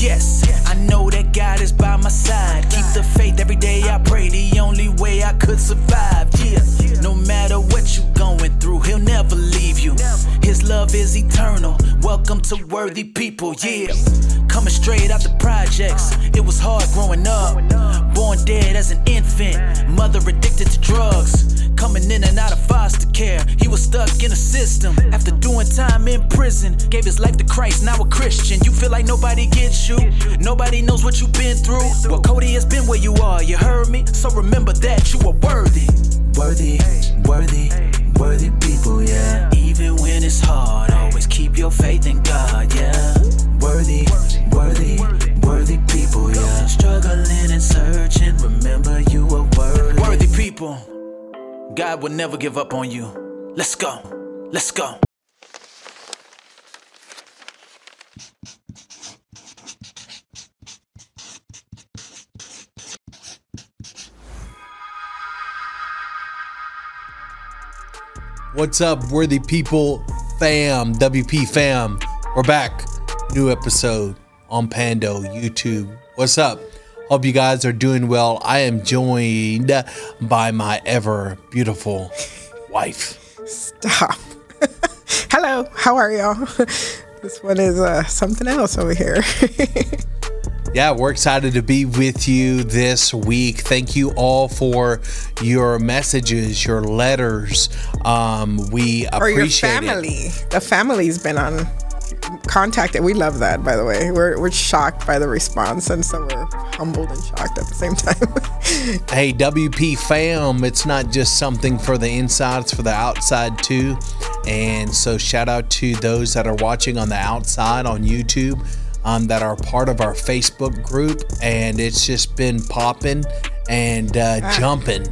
Yes, I know that God is by my side. The faith every day. I pray the only way I could survive. Yeah, no matter what you going through, He'll never leave you. His love is eternal. Welcome to worthy people. Yeah, coming straight out the projects. It was hard growing up. Born dead as an infant, mother addicted to drugs. Coming in and out of foster care, he was stuck in a system. After doing time in prison, gave his life to Christ, now a Christian. You feel like nobody gets you, nobody knows what you've been through. Well, Cody has been where you are, you heard me? So remember that you are worthy. Worthy, worthy, worthy people, yeah. Even when it's hard, always keep your faith in God, yeah. Worthy, worthy, worthy people, yeah. Struggling and searching, remember you are worthy. Worthy people. God will never give up on you. Let's go. Let's go. What's up, worthy people, fam, WP fam? We're back. New episode on Pando YouTube. What's up? Hope you guys are doing well. I am joined by my ever beautiful wife. Stop. Hello, how are y'all? this one is uh, something else over here. Yeah, we're excited to be with you this week. Thank you all for your messages, your letters. Um, we or your family. it. The family's been on contacted. We love that, by the way. We're, we're shocked by the response, and so we're humbled and shocked at the same time. Hey, WP fam, it's not just something for the inside, it's for the outside too. And so, shout out to those that are watching on the outside on YouTube. Um, that are part of our Facebook group, and it's just been popping and uh, jumping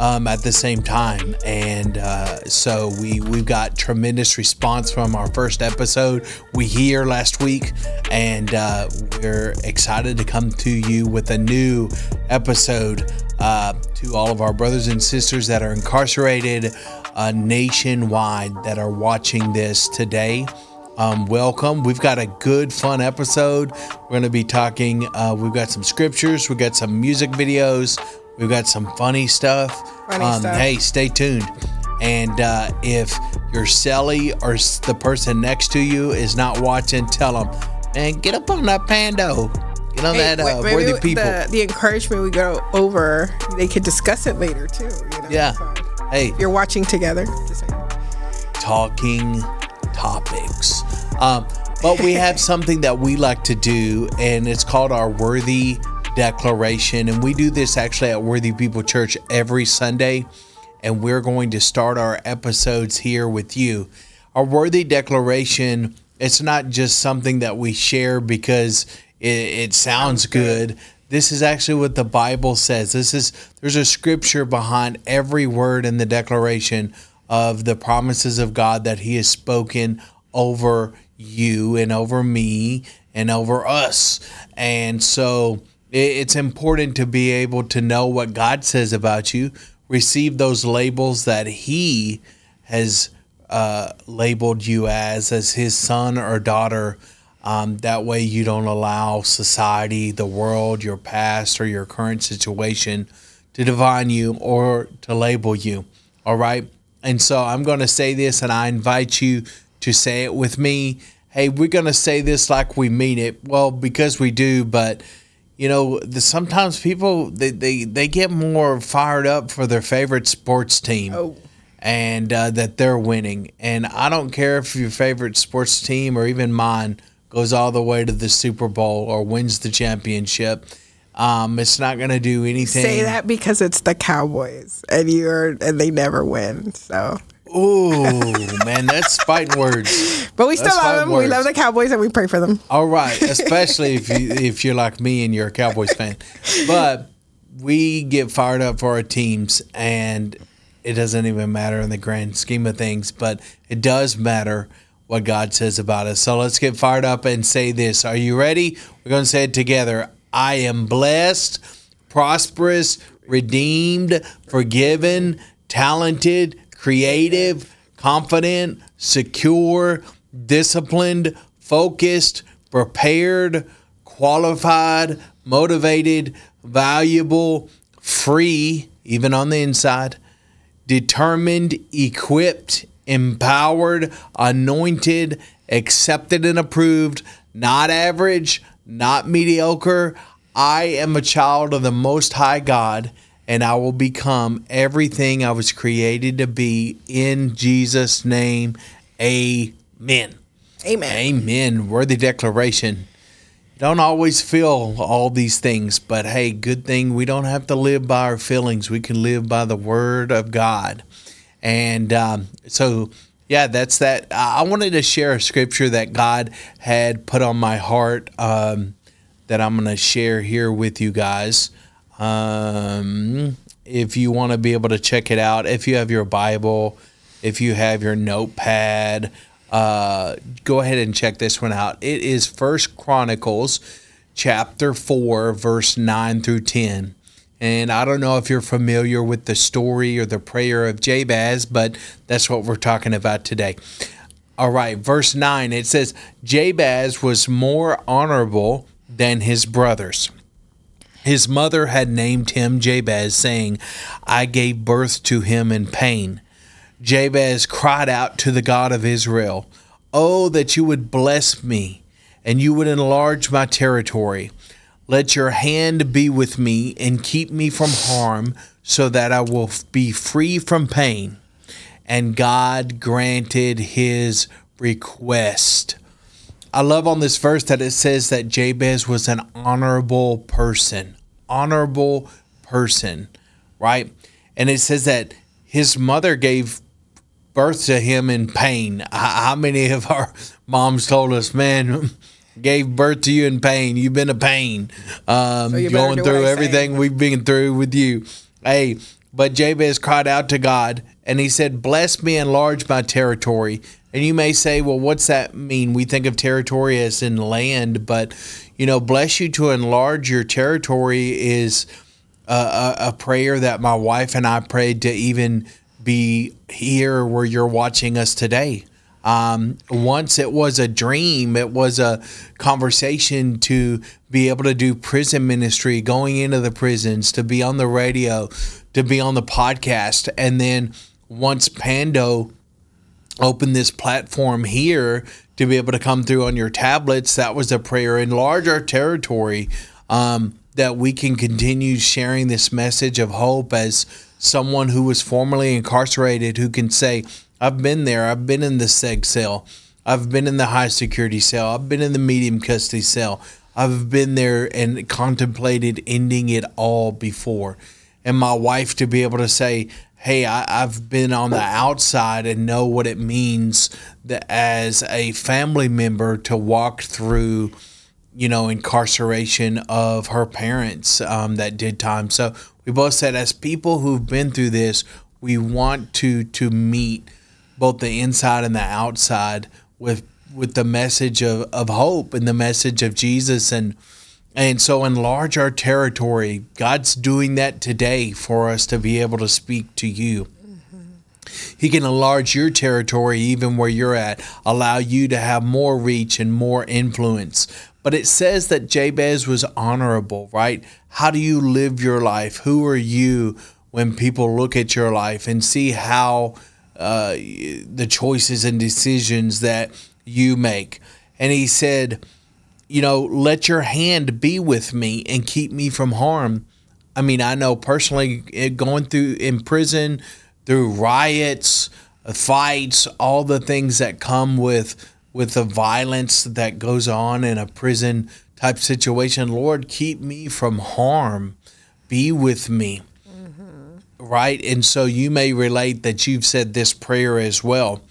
um, at the same time. And uh, so we we've got tremendous response from our first episode. We here last week, and uh, we're excited to come to you with a new episode uh, to all of our brothers and sisters that are incarcerated uh, nationwide that are watching this today. Um, welcome. We've got a good, fun episode. We're going to be talking. Uh, we've got some scriptures. We've got some music videos. We've got some funny stuff. Funny um, stuff. Hey, stay tuned. And uh, if your celly or the person next to you is not watching, tell them, man, get up on that pando. Get on Hey, that uh, maybe worthy people. The, the encouragement we go over, they could discuss it later too. You know? Yeah. So, hey, if you're watching together, talking topics. Um, but we have something that we like to do, and it's called our Worthy Declaration. And we do this actually at Worthy People Church every Sunday. And we're going to start our episodes here with you. Our Worthy Declaration, it's not just something that we share because it, it sounds good. This is actually what the Bible says. This is there's a scripture behind every word in the declaration of the promises of God that He has spoken over you and over me and over us. And so it's important to be able to know what God says about you, receive those labels that He has uh, labeled you as, as His son or daughter. Um, that way, you don't allow society, the world, your past, or your current situation to define you or to label you. All right. And so I'm going to say this, and I invite you to say it with me. Hey, we're going to say this like we mean it. Well, because we do, but you know, the, sometimes people they, they they get more fired up for their favorite sports team. Oh. And uh, that they're winning. And I don't care if your favorite sports team or even mine goes all the way to the Super Bowl or wins the championship. Um, it's not going to do anything. Say that because it's the Cowboys, and you're and they never win. So, Ooh, man, that's fighting words. but we still That's love them. We love the Cowboys, and we pray for them. All right, especially if you if you're like me and you're a Cowboys fan. But we get fired up for our teams and it doesn't even matter in the grand scheme of things, but it does matter what God says about us. So let's get fired up and say this. Are you ready? We're going to say it together. I am blessed, prosperous, redeemed, forgiven, talented, creative, confident, secure, disciplined, focused, prepared, qualified, motivated, valuable, free, even on the inside, determined, equipped, empowered, anointed, accepted, and approved, not average, not mediocre. I am a child of the Most High God, and I will become everything I was created to be in Jesus' name. Amen. Amen. Amen. Worthy declaration. Don't always feel all these things, but hey, good thing we don't have to live by our feelings. We can live by the word of God. And um, so, yeah, that's that. I wanted to share a scripture that God had put on my heart um, that I'm going to share here with you guys. Um, if you want to be able to check it out, if you have your Bible, if you have your notepad, uh, go ahead and check this one out. It is First Chronicles chapter 4, verse 9 through 10. And I don't know if you're familiar with the story or the prayer of Jabez, but that's what we're talking about today. All right, verse 9 it says, Jabez was more honorable than his brothers. His mother had named him Jabez, saying, I gave birth to him in pain. Jabez cried out to the God of Israel, Oh, that you would bless me, and you would enlarge my territory. Let your hand be with me, and keep me from harm, so that I will be free from pain. And God granted his request. I love on this verse that it says that Jabez was an honorable person. Honorable person, right? And it says that his mother gave birth to him in pain. How many of our moms told us, man, gave birth to you in pain? You've been a pain. Um, So going through everything we've been through with you. Hey, but Jabez cried out to God and he said, Bless me, enlarge my territory. And you may say, Well, what's that mean? We think of territory as in land, but you know, bless you to enlarge your territory is a, a, a prayer that my wife and I prayed to even be here where you're watching us today. Um, once it was a dream, it was a conversation to be able to do prison ministry, going into the prisons, to be on the radio, to be on the podcast. And then once Pando opened this platform here to be able to come through on your tablets. That was a prayer. Enlarge our territory um, that we can continue sharing this message of hope as someone who was formerly incarcerated who can say, I've been there. I've been in the seg cell. I've been in the high security cell. I've been in the medium custody cell. I've been there and contemplated ending it all before. And my wife to be able to say, hey, I, I've been on the outside and know what it means that as a family member to walk through, you know, incarceration of her parents um, that did time. So we both said, as people who've been through this, we want to to meet both the inside and the outside with with the message of, of hope and the message of Jesus and and so enlarge our territory. God's doing that today for us to be able to speak to you. He can enlarge your territory even where you're at, allow you to have more reach and more influence. But it says that Jabez was honorable, right? How do you live your life? Who are you when people look at your life and see how uh, the choices and decisions that you make? And he said, you know, let your hand be with me and keep me from harm. I mean, I know personally going through in prison, through riots, uh, fights, all the things that come with with the violence that goes on in a prison type situation. Lord, keep me from harm. Be with me. Right? And so you may relate that you've said this prayer as well.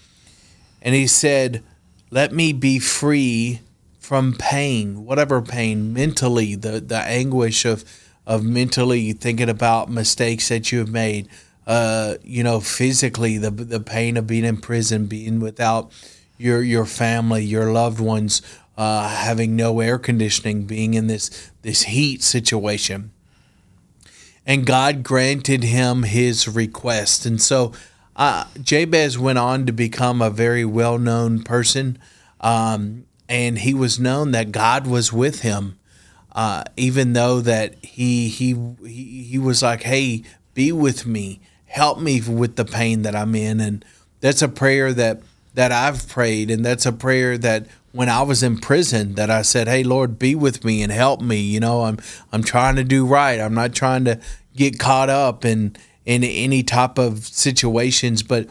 And he said, Let me be free from pain, whatever pain, mentally, the, the anguish of, of mentally thinking about mistakes that you have made, uh, you know, physically, the, the pain of being in prison, being without your, your family, your loved ones, uh, having no air conditioning, being in this, this heat situation. And God granted him his request. And so uh, Jabez went on to become a very well known person. Um, and he was known that God was with him. uh, even though that he he he was like, "Hey, be with me, help me with the pain that I'm in," and that's a prayer that that I've prayed, and that's a prayer that when I was in prison that I said, "Hey, Lord, be with me and help me." You know, I'm I'm trying to do right. I'm not trying to get caught up in in any type of situations, but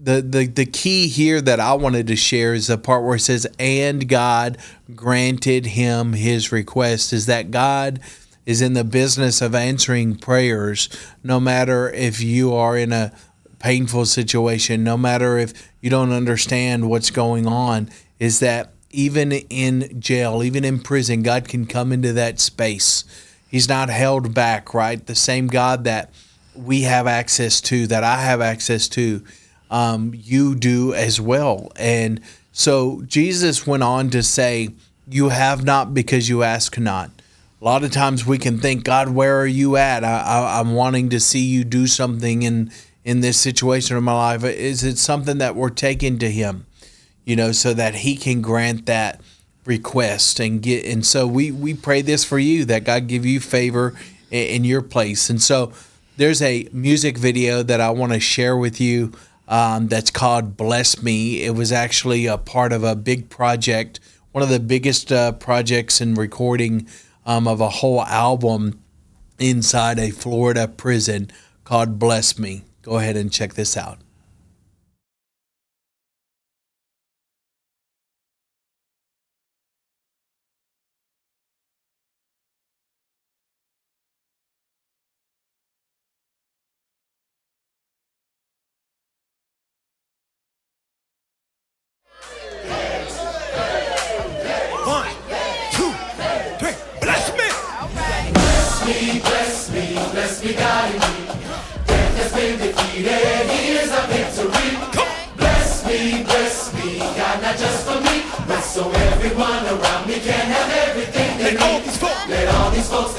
the, the the key here that I wanted to share is the part where it says, "And God granted him his request." Is that God is in the business of answering prayers, no matter if you are in a painful situation, no matter if you don't understand what's going on. Is that even in jail, even in prison, God can come into that space. He's not held back, right? The same God that we have access to, that I have access to um, you do as well. And so Jesus went on to say, You have not because you ask not. A lot of times we can think, God, where are you at? I, I'm wanting to see you do something in, in this situation of my life. Is it something that we're taking to Him, you know, so that He can grant that request and get? And so we, we pray this for you that God give you favor in, in your place. And so there's a music video that I want to share with you um, that's called Bless Me. It was actually a part of a big project, one of the biggest uh, projects in recording um, of a whole album inside a Florida prison called Bless Me. Go ahead and check this out. Every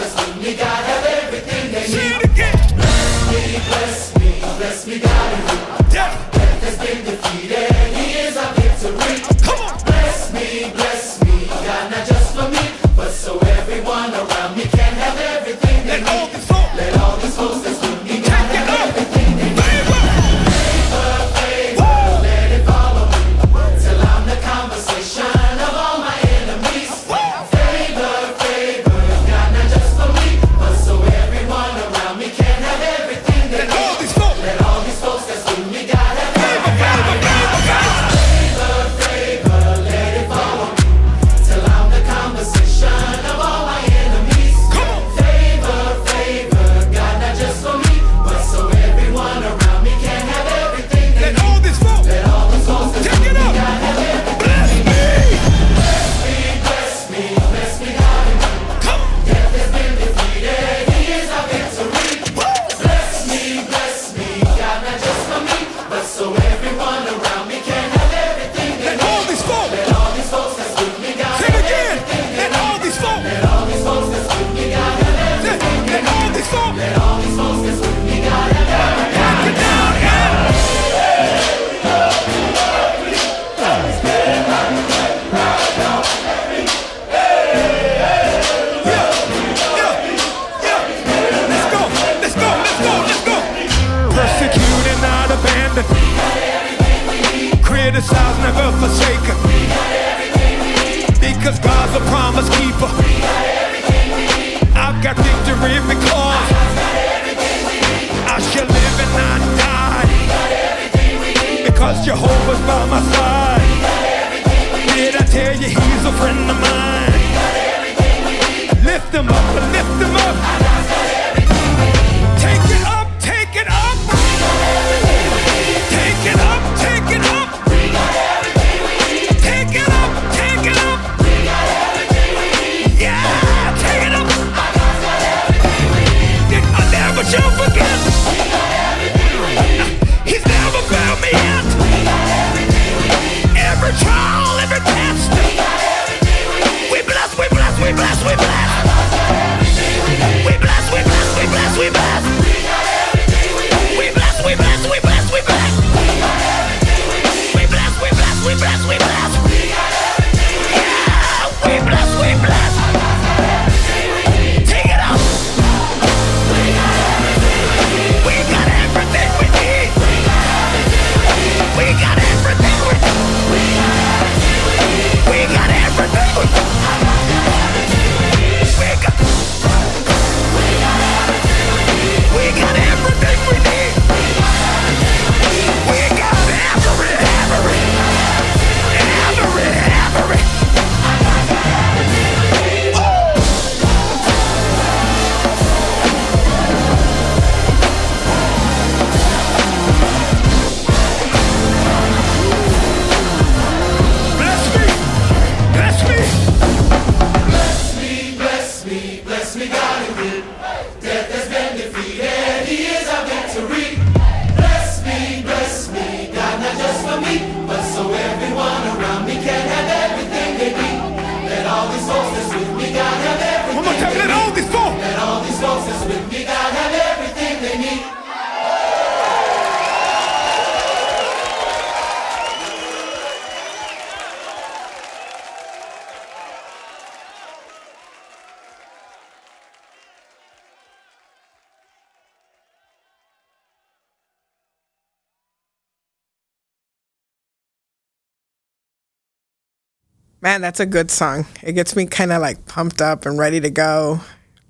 Man, that's a good song. It gets me kind of like pumped up and ready to go.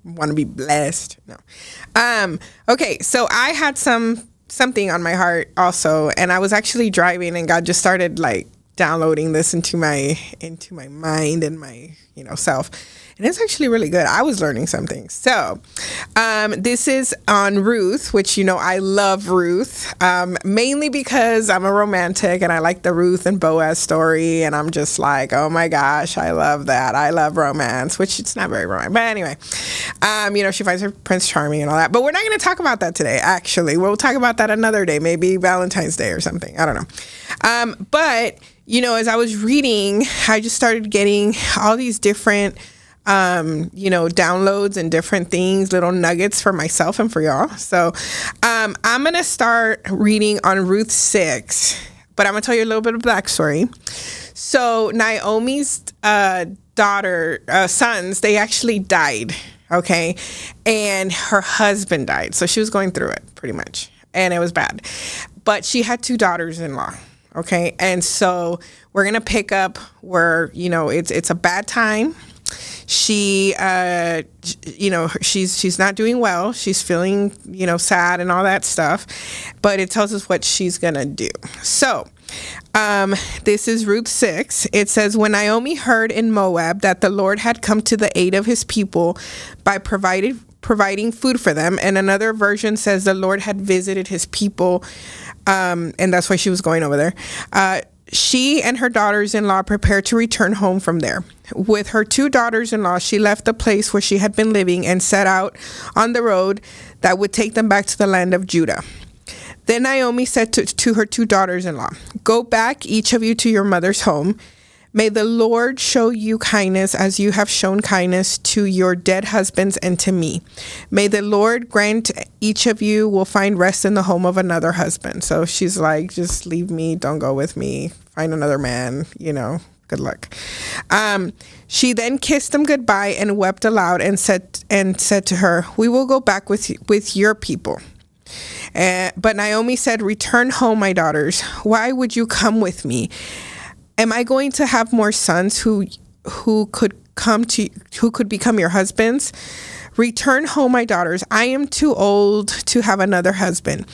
Want to be blessed. No. Um, okay, so I had some something on my heart also, and I was actually driving and God just started like downloading this into my into my mind and my, you know, self and it's actually really good. I was learning something. So, um, this is on Ruth, which you know I love Ruth, um, mainly because I'm a romantic and I like the Ruth and Boaz story, and I'm just like, oh my gosh, I love that. I love romance, which it's not very romantic, but anyway, um, you know, she finds her Prince Charming and all that. But we're not going to talk about that today. Actually, we'll talk about that another day, maybe Valentine's Day or something. I don't know. Um, but you know, as I was reading, I just started getting all these different um, you know, downloads and different things, little nuggets for myself and for y'all. So um, I'm going to start reading on Ruth 6, but I'm going to tell you a little bit of backstory. So Naomi's uh, daughter, uh, sons, they actually died, okay? And her husband died. So she was going through it pretty much, and it was bad. But she had two daughters in law okay and so we're gonna pick up where you know it's it's a bad time she uh, you know she's she's not doing well she's feeling you know sad and all that stuff but it tells us what she's gonna do so um, this is Ruth 6. It says, When Naomi heard in Moab that the Lord had come to the aid of his people by providing providing food for them. And another version says the Lord had visited his people, um, and that's why she was going over there. Uh, she and her daughters in law prepared to return home from there. With her two daughters in law, she left the place where she had been living and set out on the road that would take them back to the land of Judah. Then Naomi said to, to her two daughters in law, Go back, each of you, to your mother's home. May the Lord show you kindness as you have shown kindness to your dead husbands and to me. May the Lord grant each of you will find rest in the home of another husband. So she's like, just leave me, don't go with me, find another man, you know, good luck. Um, she then kissed them goodbye and wept aloud and said and said to her, "We will go back with with your people." Uh, but Naomi said, "Return home, my daughters. Why would you come with me?" Am I going to have more sons who who could come to who could become your husbands? Return home, my daughters. I am too old to have another husband.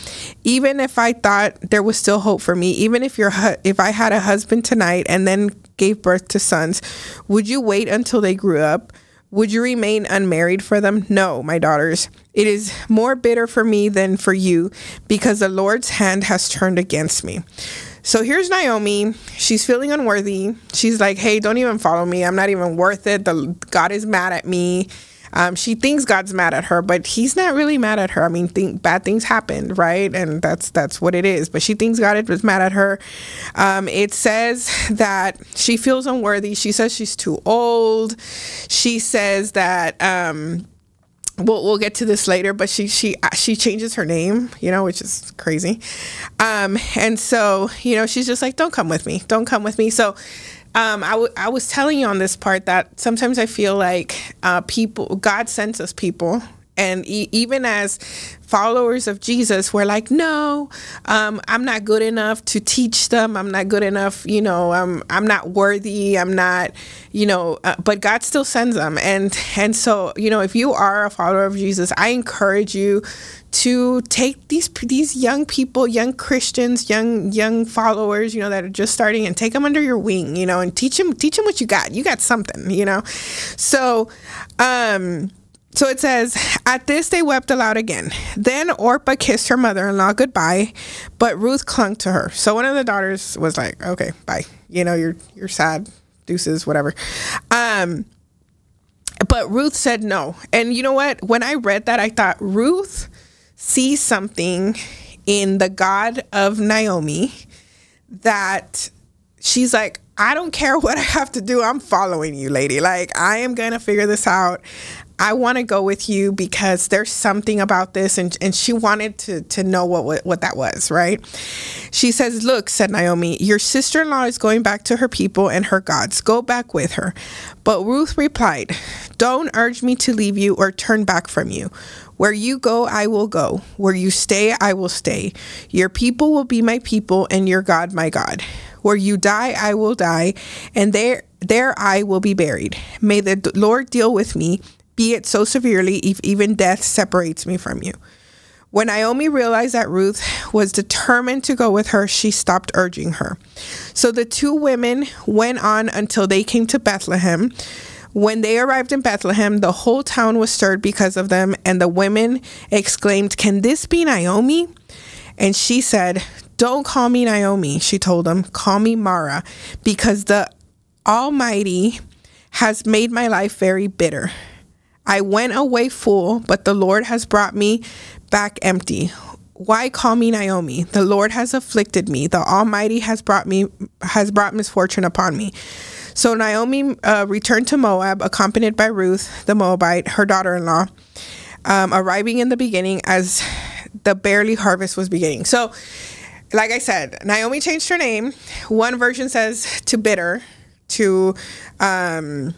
Even if I thought there was still hope for me, even if your if I had a husband tonight and then gave birth to sons, would you wait until they grew up? Would you remain unmarried for them? No, my daughters. It is more bitter for me than for you because the Lord's hand has turned against me. So here's Naomi. She's feeling unworthy. She's like, "Hey, don't even follow me. I'm not even worth it. The God is mad at me." Um, she thinks God's mad at her, but He's not really mad at her. I mean, think bad things happened, right? And that's that's what it is. But she thinks God is mad at her. Um, it says that she feels unworthy. She says she's too old. She says that. Um, we'll we'll get to this later, but she she she changes her name, you know, which is crazy. Um, and so you know, she's just like, "Don't come with me. Don't come with me." So. Um, I, w- I was telling you on this part that sometimes I feel like uh, people, God sends us people and e- even as followers of Jesus, we're like, no, um, I'm not good enough to teach them. I'm not good enough, you know. I'm I'm not worthy. I'm not, you know. Uh, but God still sends them, and and so you know, if you are a follower of Jesus, I encourage you to take these these young people, young Christians, young young followers, you know, that are just starting, and take them under your wing, you know, and teach them teach them what you got. You got something, you know. So. um so it says, At this they wept aloud again. Then Orpah kissed her mother in law goodbye, but Ruth clung to her. So one of the daughters was like, Okay, bye. You know, you're you're sad, deuces, whatever. Um but Ruth said no. And you know what? When I read that, I thought Ruth sees something in the God of Naomi that she's like, I don't care what I have to do. I'm following you, lady. Like, I am going to figure this out. I want to go with you because there's something about this. And, and she wanted to, to know what, what, what that was, right? She says, Look, said Naomi, your sister in law is going back to her people and her gods. Go back with her. But Ruth replied, Don't urge me to leave you or turn back from you. Where you go, I will go. Where you stay, I will stay. Your people will be my people, and your God, my God. Where you die, I will die, and there there I will be buried. May the Lord deal with me, be it so severely, if even death separates me from you. When Naomi realized that Ruth was determined to go with her, she stopped urging her. So the two women went on until they came to Bethlehem. When they arrived in Bethlehem, the whole town was stirred because of them, and the women exclaimed, Can this be Naomi? And she said, Don't call me Naomi, she told them. Call me Mara, because the Almighty has made my life very bitter. I went away full, but the Lord has brought me back empty. Why call me Naomi? The Lord has afflicted me. The Almighty has brought me has brought misfortune upon me. So Naomi uh, returned to Moab, accompanied by Ruth the Moabite, her daughter-in-law, um, arriving in the beginning as the barley harvest was beginning. So, like I said, Naomi changed her name. One version says to bitter, to um,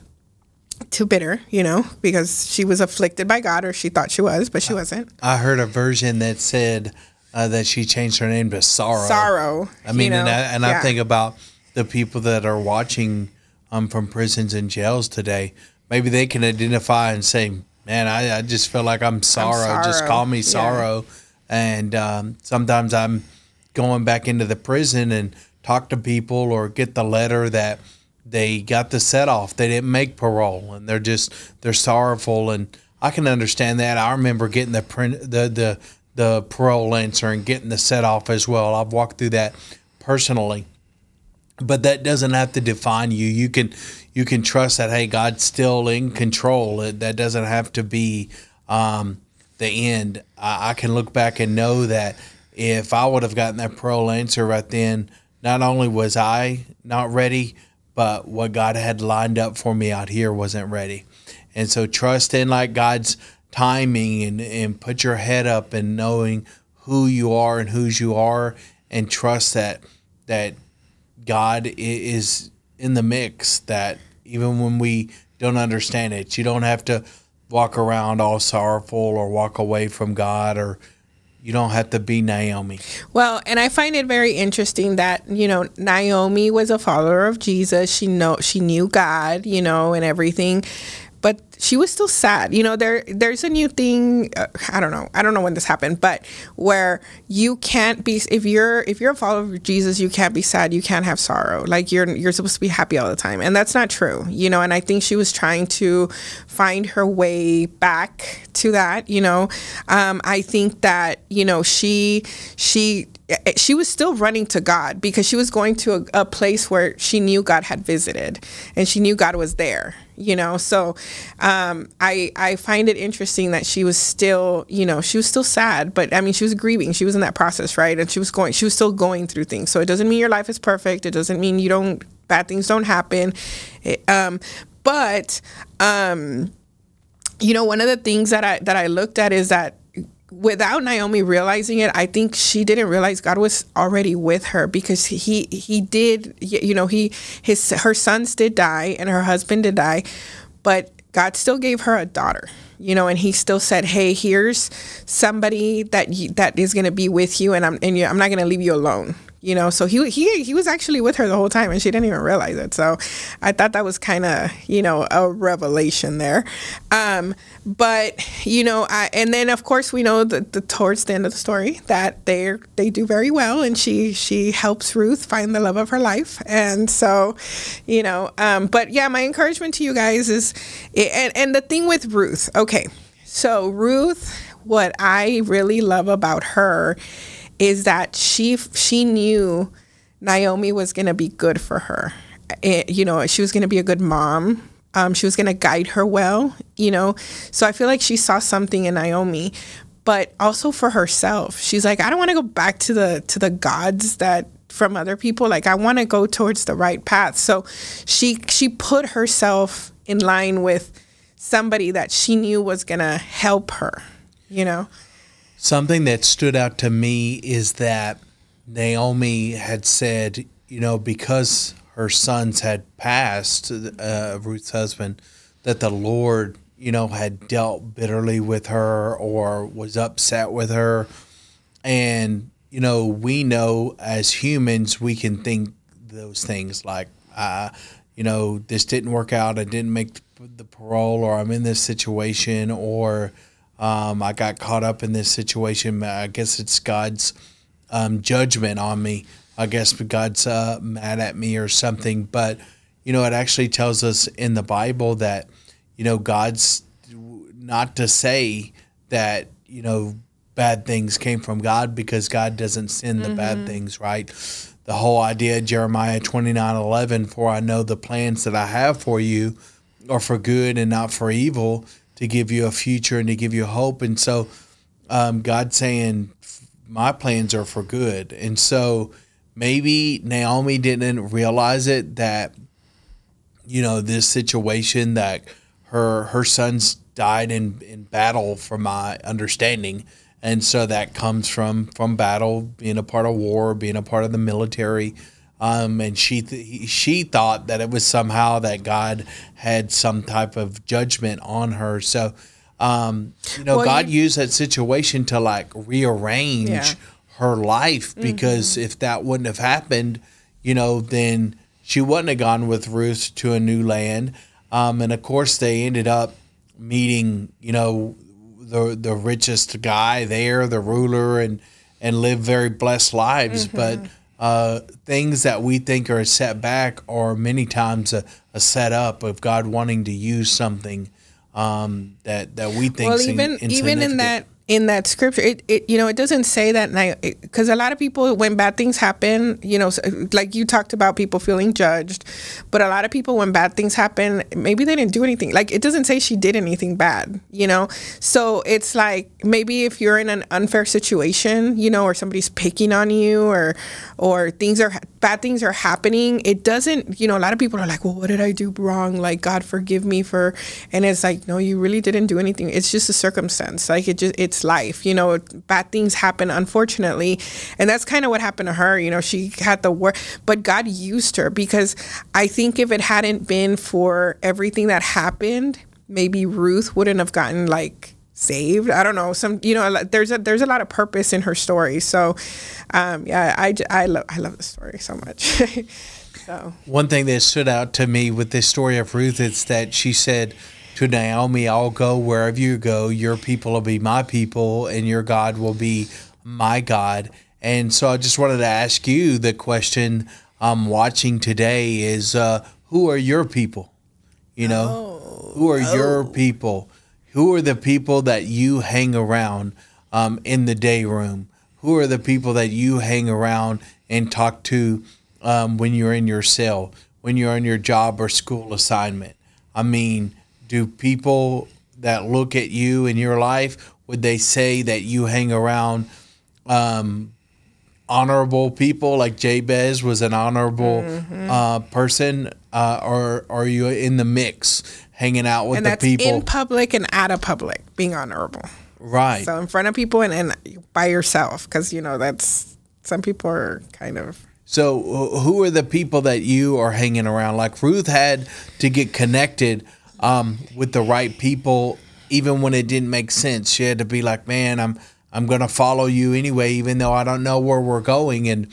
to bitter, you know, because she was afflicted by God, or she thought she was, but she wasn't. I heard a version that said uh, that she changed her name to Sorrow. Sorrow. I mean, you and. I, and I think about the people that are watching um, from prisons and jails today. Maybe they can identify and say, "Man, I, I just feel like I'm sorrow. Just sorrow." call me Yeah. sorrow." And um, sometimes I'm going back into the prison and talk to people or get the letter that they got the set off. They didn't make parole, and they're just they're sorrowful. And I can understand that. I remember getting the print the the the parole answer and getting the set off as well. I've walked through that personally but that doesn't have to define you. You can you can trust that hey, God's still in control. That doesn't have to be um, the end. I, I can look back and know that if I would have gotten that parole answer right then, not only was I not ready, but what God had lined up for me out here wasn't ready. And so trust in like God's timing and, and put your head up and knowing who you are and whose you are and trust that that God is in the mix. That even when we don't understand it, you don't have to walk around all sorrowful or walk away from God, or you don't have to be Naomi. Well, and I find it very interesting that you know Naomi was a follower of Jesus. She know she knew God, you know, and everything, but she was still sad. You know, there there's a new thing. Uh, I don't know. I don't know when this happened, but where you can't be if you're if you're a follower of Jesus, you can't be sad. You can't have sorrow. Like you're you're supposed to be happy all the time, and that's not true. You know, and I think she was trying to find her way back to that. You know, um, I think that you know she she she was still running to God because she was going to a, a place where she knew God had visited and she knew God was there, you know. So um, I I find it interesting that she was still, you know, she was still sad, but I mean, she was grieving. She was in that process, right? And she was going, she was still going through things. So it doesn't mean your life is perfect. It doesn't mean you don't bad things don't happen. It, um, but um, you know, one of the things that I that I looked at is that without Naomi realizing it, I think she didn't realize God was already with her because he he did you know he his her sons did die and her husband did die, but God still gave her a daughter. You know, and he still said, "Hey, here's somebody that you, that is going to be with you, and I'm and you, I'm not going to leave you alone." You know, so he he he was actually with her the whole time, and she didn't even realize it. So, I thought that was kind of you know a revelation there. Um, but you know, I and then of course we know that the towards the end of the story that they they do very well, and she she helps Ruth find the love of her life, and so you know, um, but yeah, my encouragement to you guys is, and and the thing with Ruth, okay, so Ruth, what I really love about her is that she she knew Naomi was going to be good for her. It- you know, she was going to be a good mom. Um, she was going to guide her well. You know, so I feel like she saw something in Naomi, but also for herself. She's like, I don't want to go back to the to the gods that from other people. Like I want to go towards the right path. So she she put herself in line with somebody that she knew was going to help her. You know. Something that stood out to me is that Naomi had said, you know, because her sons had passed, uh, Ruth's husband, that the Lord, you know, had dealt bitterly with her or was upset with her. And, you know, we know as humans, we can think those things like, uh, you know, this didn't work out. I didn't make the parole, or I'm in this situation, or um, I got caught up in this situation. I guess it's God's um, judgment on me. I guess God's uh, mad at me or something. But you know, it actually tells us in the Bible that you know God's not to say that you know bad things came from God because God doesn't send the bad things, right? The whole idea, Jeremiah 29 11, for I know the plans that I have for you are for good and not for evil, to give you a future and to give you hope. And so, um, God's saying, My plans are for good. And so, maybe Naomi didn't realize it that, you know, this situation that her her sons died in, in battle, from my understanding. And so that comes from from battle, being a part of war, being a part of the military. Um, and she th- she thought that it was somehow that God had some type of judgment on her. So, um, you know, Well, God you- used that situation to like rearrange Yeah. her life because if that wouldn't have happened, you know, then she wouldn't have gone with Ruth to a new land. Um, and of course, they ended up meeting, you know, the the richest guy there, the ruler, and and live very blessed lives. But uh, things that we think are a setback are many times a, a setup of God wanting to use something um, that that we think. well even even in that in that scripture it, it you know it doesn't say that because a lot of people when bad things happen you know like you talked about people feeling judged but a lot of people when bad things happen maybe they didn't do anything. Like it doesn't say she did anything bad you know? So it's like maybe if you're in an unfair situation you know or somebody's picking on you or or things are bad things are happening it doesn't you know a lot of people are like well what did i do wrong? Like god forgive me for and it's like no you really didn't do anything. It's just a circumstance. Like it just it's life you know bad things happen unfortunately. And that's kind of what happened to her you know she had the work, but god used her because i think if it hadn't been for everything that happened maybe ruth wouldn't have gotten like saved. I don't know some you know there's a there's a lot of purpose in her story. So um yeah i i love i love the story so much. So. One thing that stood out to me with this story of Ruth is that she said to Naomi, I'll go wherever you go. Your people will be my people, and your God will be my God. And so I just wanted to ask you the question I'm watching today is uh, who are your people? You know, who are your people? Who are the people that you hang around um, in the day room? Who are the people that you hang around and talk to um, when you're in your cell, when you're on your job or school assignment? I mean, do people that look at you in your life would they say that you hang around um, honorable people like Jabez was an honorable Mm-hmm. uh, person, uh, or are you in the mix, hanging out with and the people? in public and out of public being honorable right. so in front of people and, and by yourself because you know that's some people are kind of So, who are the people that you are hanging around? Like Ruth had to get connected um, with the right people, even when it didn't make sense. She had to be like, "Man, I'm I'm to follow you anyway, even though I don't know where we're going." And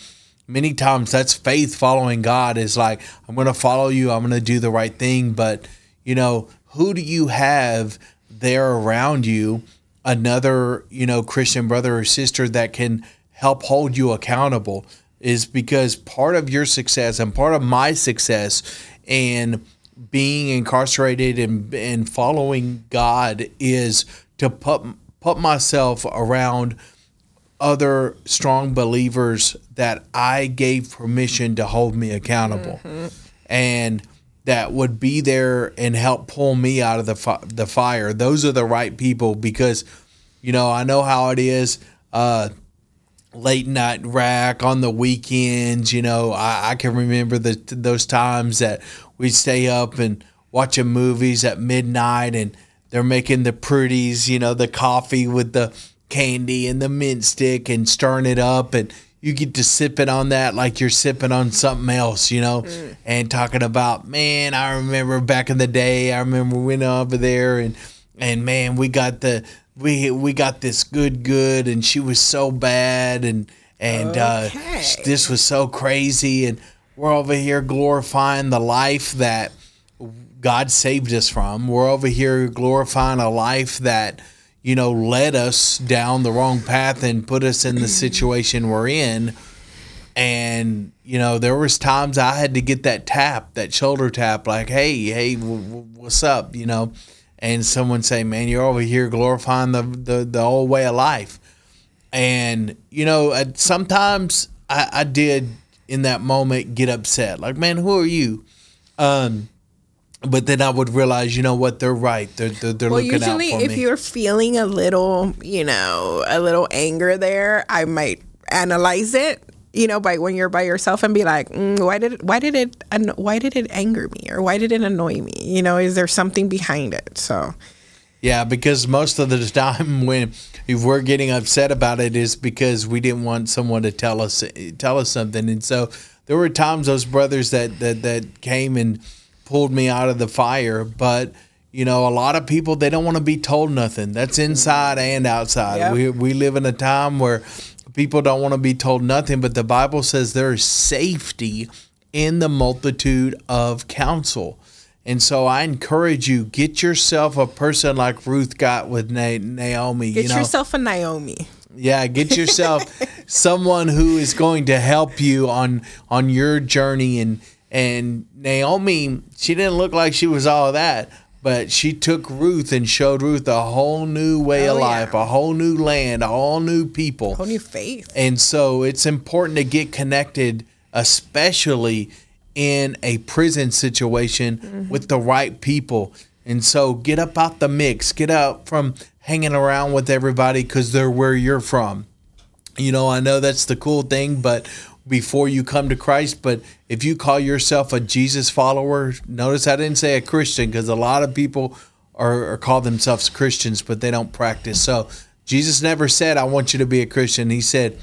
many times, that's faith following God. Is like, "I'm to follow you. I'm to do the right thing." But you know, who do you have there around you? Another, you know, Christian brother or sister that can help hold you accountable is because part of your success and part of my success and being incarcerated and, and following God is to put put myself around other strong believers that I gave permission to hold me accountable and that would be there and help pull me out of the fi- the fire. Those are the right people because you know, I know how it is uh late night rack on the weekends. You know, I, I can remember the those times that we'd stay up and watching movies at midnight, and they're making the pretties. You know, the coffee with the candy and the mint stick, and stirring it up, and you get to sipping on that like you're sipping on something else. You know, and talking about man, I remember back in the day. I remember we went over there and and man, we got the we we got this good good, and she was so bad, and and uh, this was so crazy, and we're over here glorifying the life that God saved us from. We're over here glorifying a life that, you know, led us down the wrong path and put us in the situation we're in. And, you know, there was times I had to get that tap, that shoulder tap, like, hey, hey, w- w- what's up, you know? And someone say, man, you're over here glorifying the, the, the old way of life. And, you know, sometimes I, I did in that moment get upset. Like, man, who are you? Um, but then I would realize, you know what, they're right. They're they're, they're well, looking out usually, for if me. you're feeling a little, you know, a little anger there, I might analyze it. You know, by when you're by yourself and be like, mm, why did it, why did it why did it anger me or why did it annoy me? You know, is there something behind it? So Yeah, because most of the time when if we're getting upset about it is because we didn't want someone to tell us tell us something, and so there were times those brothers that that that came and pulled me out of the fire, but. You know, a lot of people they don't want to be told nothing. That's mm-hmm. inside and outside. Yep. We we live in a time where people don't want to be told nothing, but the Bible says there is safety in the multitude of counsel. And so I encourage you, get yourself a person like Ruth got with Na- Naomi. get you know, yourself a Naomi. yeah, get yourself someone who is going to help you on on your journey. And and Naomi, she didn't look like she was all that, but she took Ruth and showed Ruth a whole new way of Oh, yeah. life, a whole new land, a whole new people. Whole new faith. And so it's important to get connected, especially in a prison situation mm-hmm. with the right people. And so get up out the mix, get out from hanging around with everybody because they're where you're from. You know, I know that's the cool thing, but before you come to Christ, but if you call yourself a Jesus follower, notice I didn't say a Christian because a lot of people are, are call themselves Christians, but they don't practice. So Jesus never said, I want you to be a Christian. He said,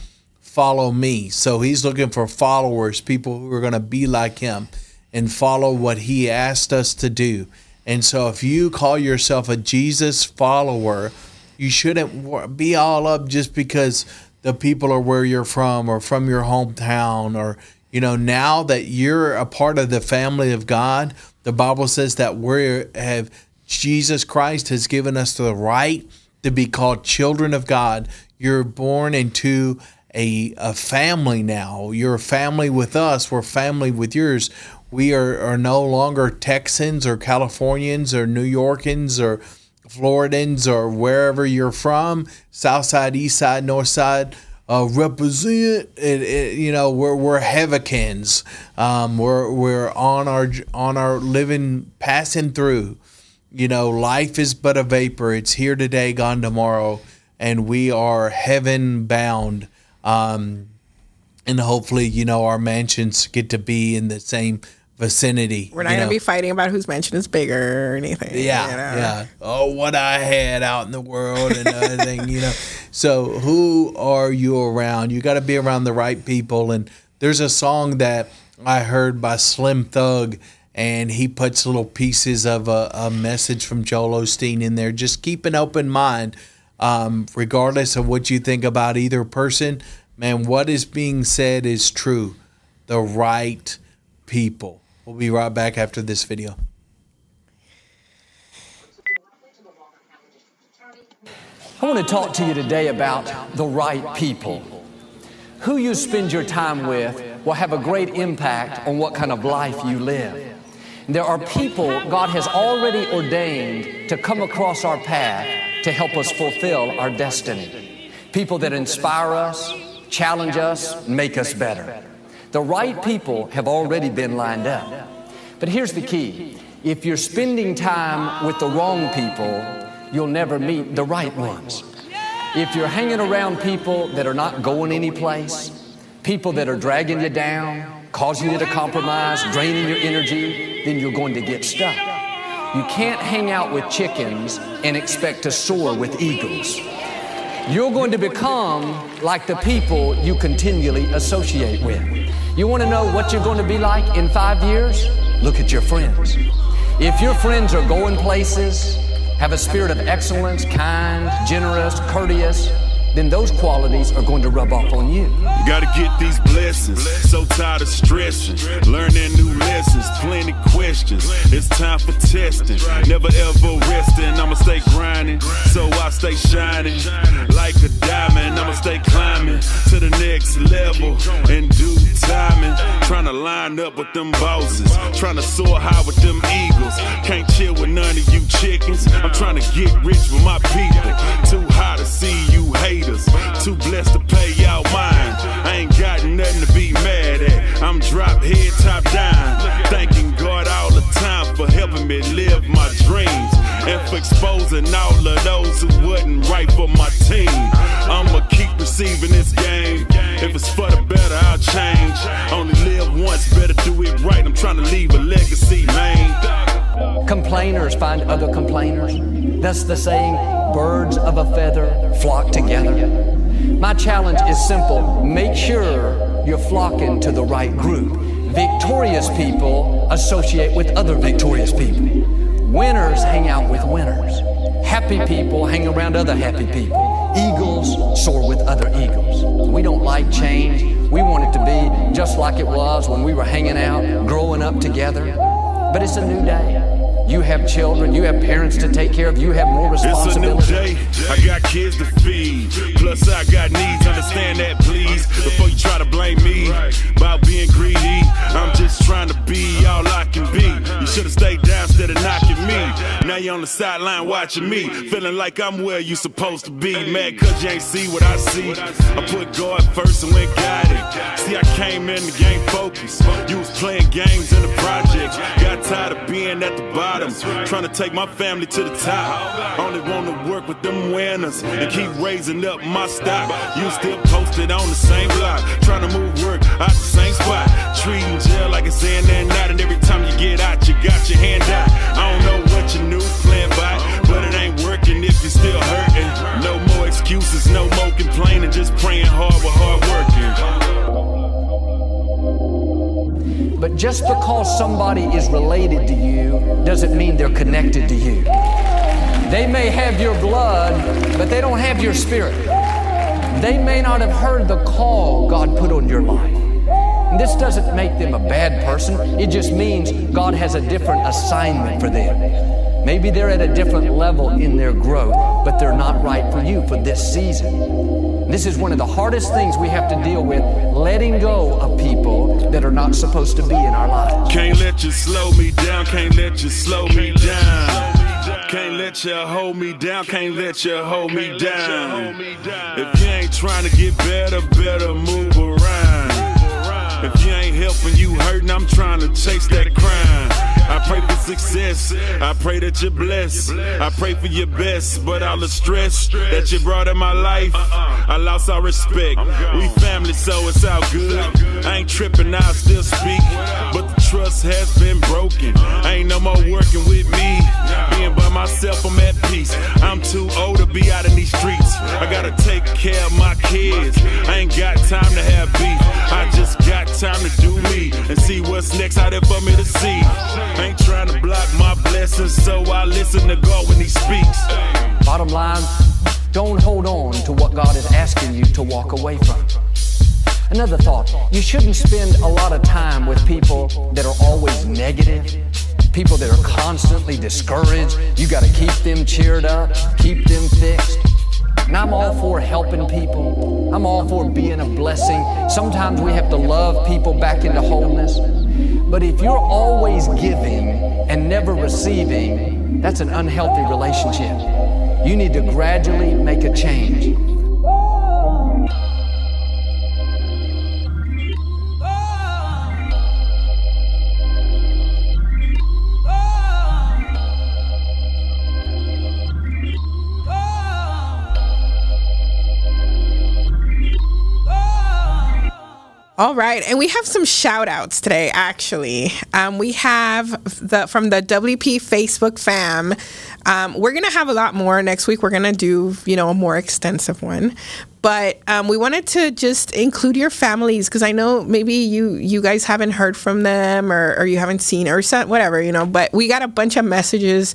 follow me. So he's looking for followers, people who are going to be like him and follow what he asked us to do. And so if you call yourself a Jesus follower, you shouldn't be all up just because the people are where you're from or from your hometown or you know now that you're a part of the family of God the bible says that we have Jesus Christ has given us the right to be called children of God you're born into a, a family now you're a family with us we're family with yours we are, are no longer Texans or Californians or New Yorkans or Floridans or wherever you're from, South Side, East Side, North Side, uh, represent. It, it, you know, we're we're Hevicans. Um, we're we're on our on our living, passing through. You know, life is but a vapor. It's here today, gone tomorrow, and we are heaven bound. Um, and hopefully, you know, our mansions get to be in the same vicinity. We're not gonna be fighting about whose mansion is bigger or anything. Yeah, you know? yeah. Oh, what I had out in the world and everything, you know. So, who are you around? You got to be around the right people. And there's a song that I heard by Slim Thug, and he puts little pieces of a, a message from Joel Osteen in there. Just keep an open mind, um, regardless of what you think about either person. Man, what is being said is true. The right people. We'll be right back after this video. I want to talk to you today about the right people. Who you spend your time with will have a great impact on what kind of life you live. There are people God has already ordained to come across our path to help us fulfill our destiny. People that inspire us, challenge us, make us better. The right people have already been lined up. But here's the key if you're spending time with the wrong people, you'll never meet the right ones. If you're hanging around people that are not going anyplace, people that are dragging you down, causing you to compromise, draining your energy, then you're going to get stuck. You can't hang out with chickens and expect to soar with eagles. You're going to become like the people you continually associate with. You want to know what you're going to be like in five years? Look at your friends. If your friends are going places, have a spirit of excellence, kind, generous, courteous, then those qualities are going to rub off on you. Gotta get these blessings. So tired of stressing. Learning new lessons, plenty questions. It's time for testing. Never ever resting. I'ma stay grinding. So I stay shining. Like a diamond. I'ma stay climbing to the next level. And do timing. Trying to line up with them bosses. Trying to soar high with them eagles. Can't chill with none of you chickens. I'm trying to get rich with my people. Too high to see you haters. Too blessed to pay y'all mine. I ain't got nothing to be mad at. I'm drop head top down. Thanking God all the time for helping me live my dreams. And for exposing all of those who wasn't right for my team. I'ma keep receiving this game. If it's for the better, I'll change. Only live once, better do it right. I'm trying to leave a legacy, man. Complainers find other complainers. That's the saying, birds of a feather flock together. My challenge is simple make sure you're flocking to the right group. Victorious people associate with other victorious people. Winners hang out with winners. Happy people hang around other happy people. Eagles soar with other eagles. We don't like change. We want it to be just like it was when we were hanging out, growing up together. But it's a new day. You have children, you have parents to take care of, you have more It's a new responsibility. day. I got kids to feed. Plus, I got needs. Understand that, please. Before you try to blame me about being greedy, I'm just trying to be all I can be. You should have stayed down instead of knocking me. Now you're on the sideline watching me, feeling like I'm where you supposed to be. Mad cause you ain't see what I see. I put God first and went guided. See, I came in the game focused. You was playing games in the project. Got tired of being at the bottom, trying to take my family to the top. Only want to work with them winners and keep raising up my stock. You still posted on the same block, trying to move work out the same spot. Treating jail like it's in and out, and every time you get out, you got your hand out. I don't know what you knew, playing by, but it ain't working if you're still hurting. No more excuses, no more complaining, just praying hard with hard working. But just because somebody is related to you doesn't mean they're connected to you. They may have your blood, but they don't have your spirit. They may not have heard the call God put on your life. This doesn't make them a bad person, it just means God has a different assignment for them. Maybe they're at a different level in their growth, but they're not right for you for this season. This is one of the hardest things we have to deal with letting go of people that are not supposed to be in our lives. Can't let you slow me down, can't let you slow me down. Can't let you hold me down, can't let you hold me down. If you ain't trying to get better, better move around. If you ain't helping, you hurting, I'm trying to chase that crime. I pray for success. I pray that you're blessed. I pray for your best, but all the stress that you brought in my life, I lost all respect. We family, so it's all good. I ain't tripping, I still speak, but trust has been broken. Ain't no more working with me. Being by myself, I'm at peace. I'm too old to be out in these streets. I gotta take care of my kids. I ain't got time to have beef. I just got time to do me and see what's next out there for me to see. Ain't trying to block my blessings, so I listen to God when He speaks. Bottom line, don't hold on to what God is asking you to walk away from. Another thought, you shouldn't spend a lot of time with people that are always negative, people that are constantly discouraged. You got to keep them cheered up, keep them fixed. And I'm all for helping people. I'm all for being a blessing. Sometimes we have to love people back into wholeness. But if you're always giving and never receiving, that's an unhealthy relationship. You need to gradually make a change. All right, and we have some shout outs today, actually. Um, we have the from the WP Facebook fam. Um, we're gonna have a lot more next week. We're gonna do, you know, a more extensive one. But um, we wanted to just include your families because I know maybe you you guys haven't heard from them or, or you haven't seen or sent, whatever you know. But we got a bunch of messages.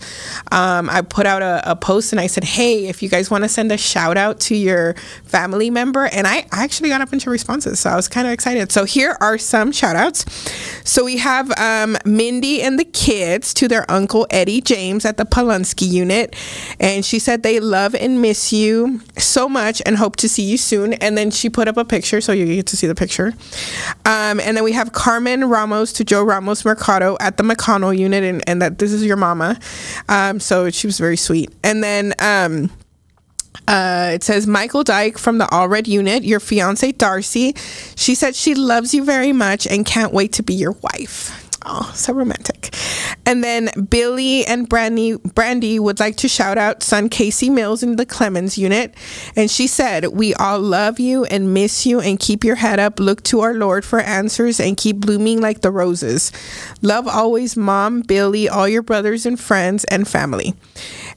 Um, I put out a, a post and I said, hey, if you guys want to send a shout out to your family member, and I, actually got a bunch of responses, so I was kind of excited. So here are some shout outs. So we have um, Mindy and the kids to their uncle Eddie James at the Polunsky unit, and she said they love and miss you so much and hope to see you soon. And then she put up a picture, so you get to see the picture. Um, and then we have Carmen Ramos to Joe Ramos Mercado at the McConnell unit, and, and that this is your mama. Um, so she was very sweet. And then um, uh, it says Michael Dyke from the Allred unit, your fiance Darcy. She said she loves you very much and can't wait to be your wife. Oh, so romantic. And then Billy and Brandy Brandy would like to shout out son Casey Mills in the Clemens unit. And she said, We all love you and miss you and keep your head up. Look to our Lord for answers and keep blooming like the roses. Love always, mom, Billy, all your brothers and friends and family.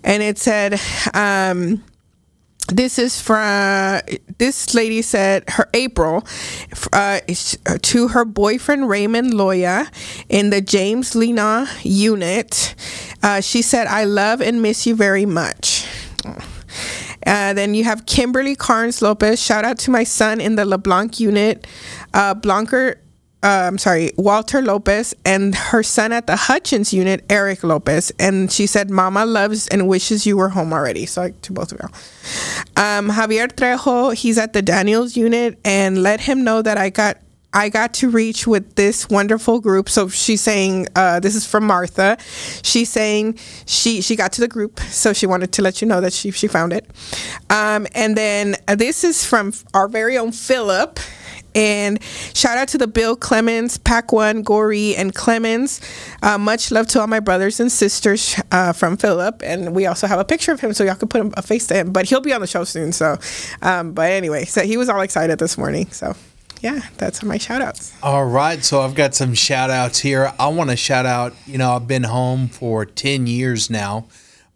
And it said, um, this is from this lady said her April uh, to her boyfriend Raymond Loya in the James Lena unit. Uh, she said, "I love and miss you very much." Uh, then you have Kimberly Carnes Lopez. Shout out to my son in the LeBlanc unit. Uh, Blanker uh, I'm sorry, Walter Lopez and her son at the Hutchins unit, Eric Lopez. And she said, Mama loves and wishes you were home already. So like, to both of y'all. Um, Javier Trejo, he's at the Daniels unit and let him know that I got I got to reach with this wonderful group. So she's saying, uh, this is from Martha. She's saying she she got to the group, so she wanted to let you know that she she found it. Um, and then uh, this is from our very own Philip. And shout out to the Bill Clemens, Pack One, Gory, and Clemens. Uh, much love to all my brothers and sisters uh, from Philip. And we also have a picture of him so y'all can put a face to him. But he'll be on the show soon. So, um, but anyway, so he was all excited this morning. So, yeah, that's my shout outs. All right. So I've got some shout outs here. I want to shout out, you know, I've been home for 10 years now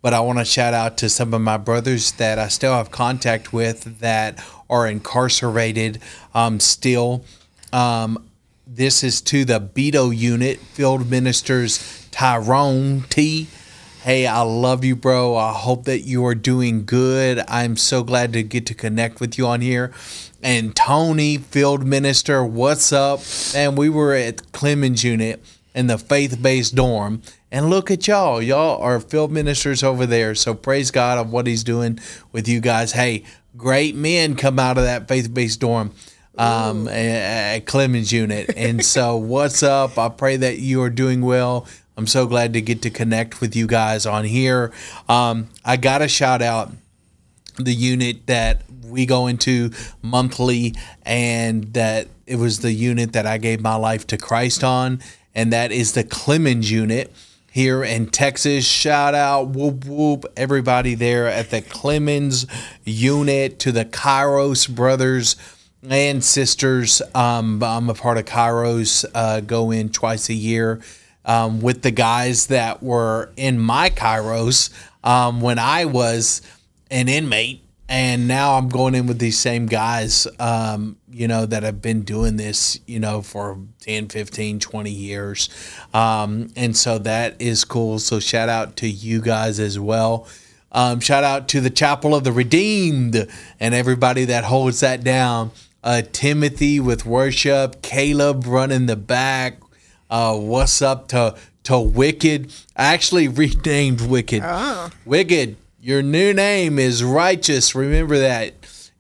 but I want to shout out to some of my brothers that I still have contact with that are incarcerated um, still. Um, this is to the Beto unit, Field Ministers Tyrone T. Hey, I love you, bro. I hope that you are doing good. I'm so glad to get to connect with you on here. And Tony, Field Minister, what's up? And we were at Clemens Unit in the faith based dorm. And look at y'all. Y'all are field ministers over there. So praise God of what He's doing with you guys. Hey, great men come out of that faith based dorm um, at Clemens Unit. And so, what's up? I pray that you are doing well. I'm so glad to get to connect with you guys on here. Um, I got to shout out the unit that we go into monthly, and that it was the unit that I gave my life to Christ on and that is the Clemens unit here in Texas. Shout out, whoop whoop, everybody there at the Clemens unit to the Kairos brothers and sisters. Um, I'm a part of Kairos, uh, go in twice a year um, with the guys that were in my Kairos um, when I was an inmate and now I'm going in with these same guys, um, you know, that have been doing this, you know, for 10, 15, 20 years. Um, and so that is cool. So shout out to you guys as well. Um, shout out to the Chapel of the Redeemed and everybody that holds that down. Uh, Timothy with worship, Caleb running the back. Uh, what's up to to Wicked? I actually renamed Wicked. Oh. Wicked your new name is righteous. Remember that.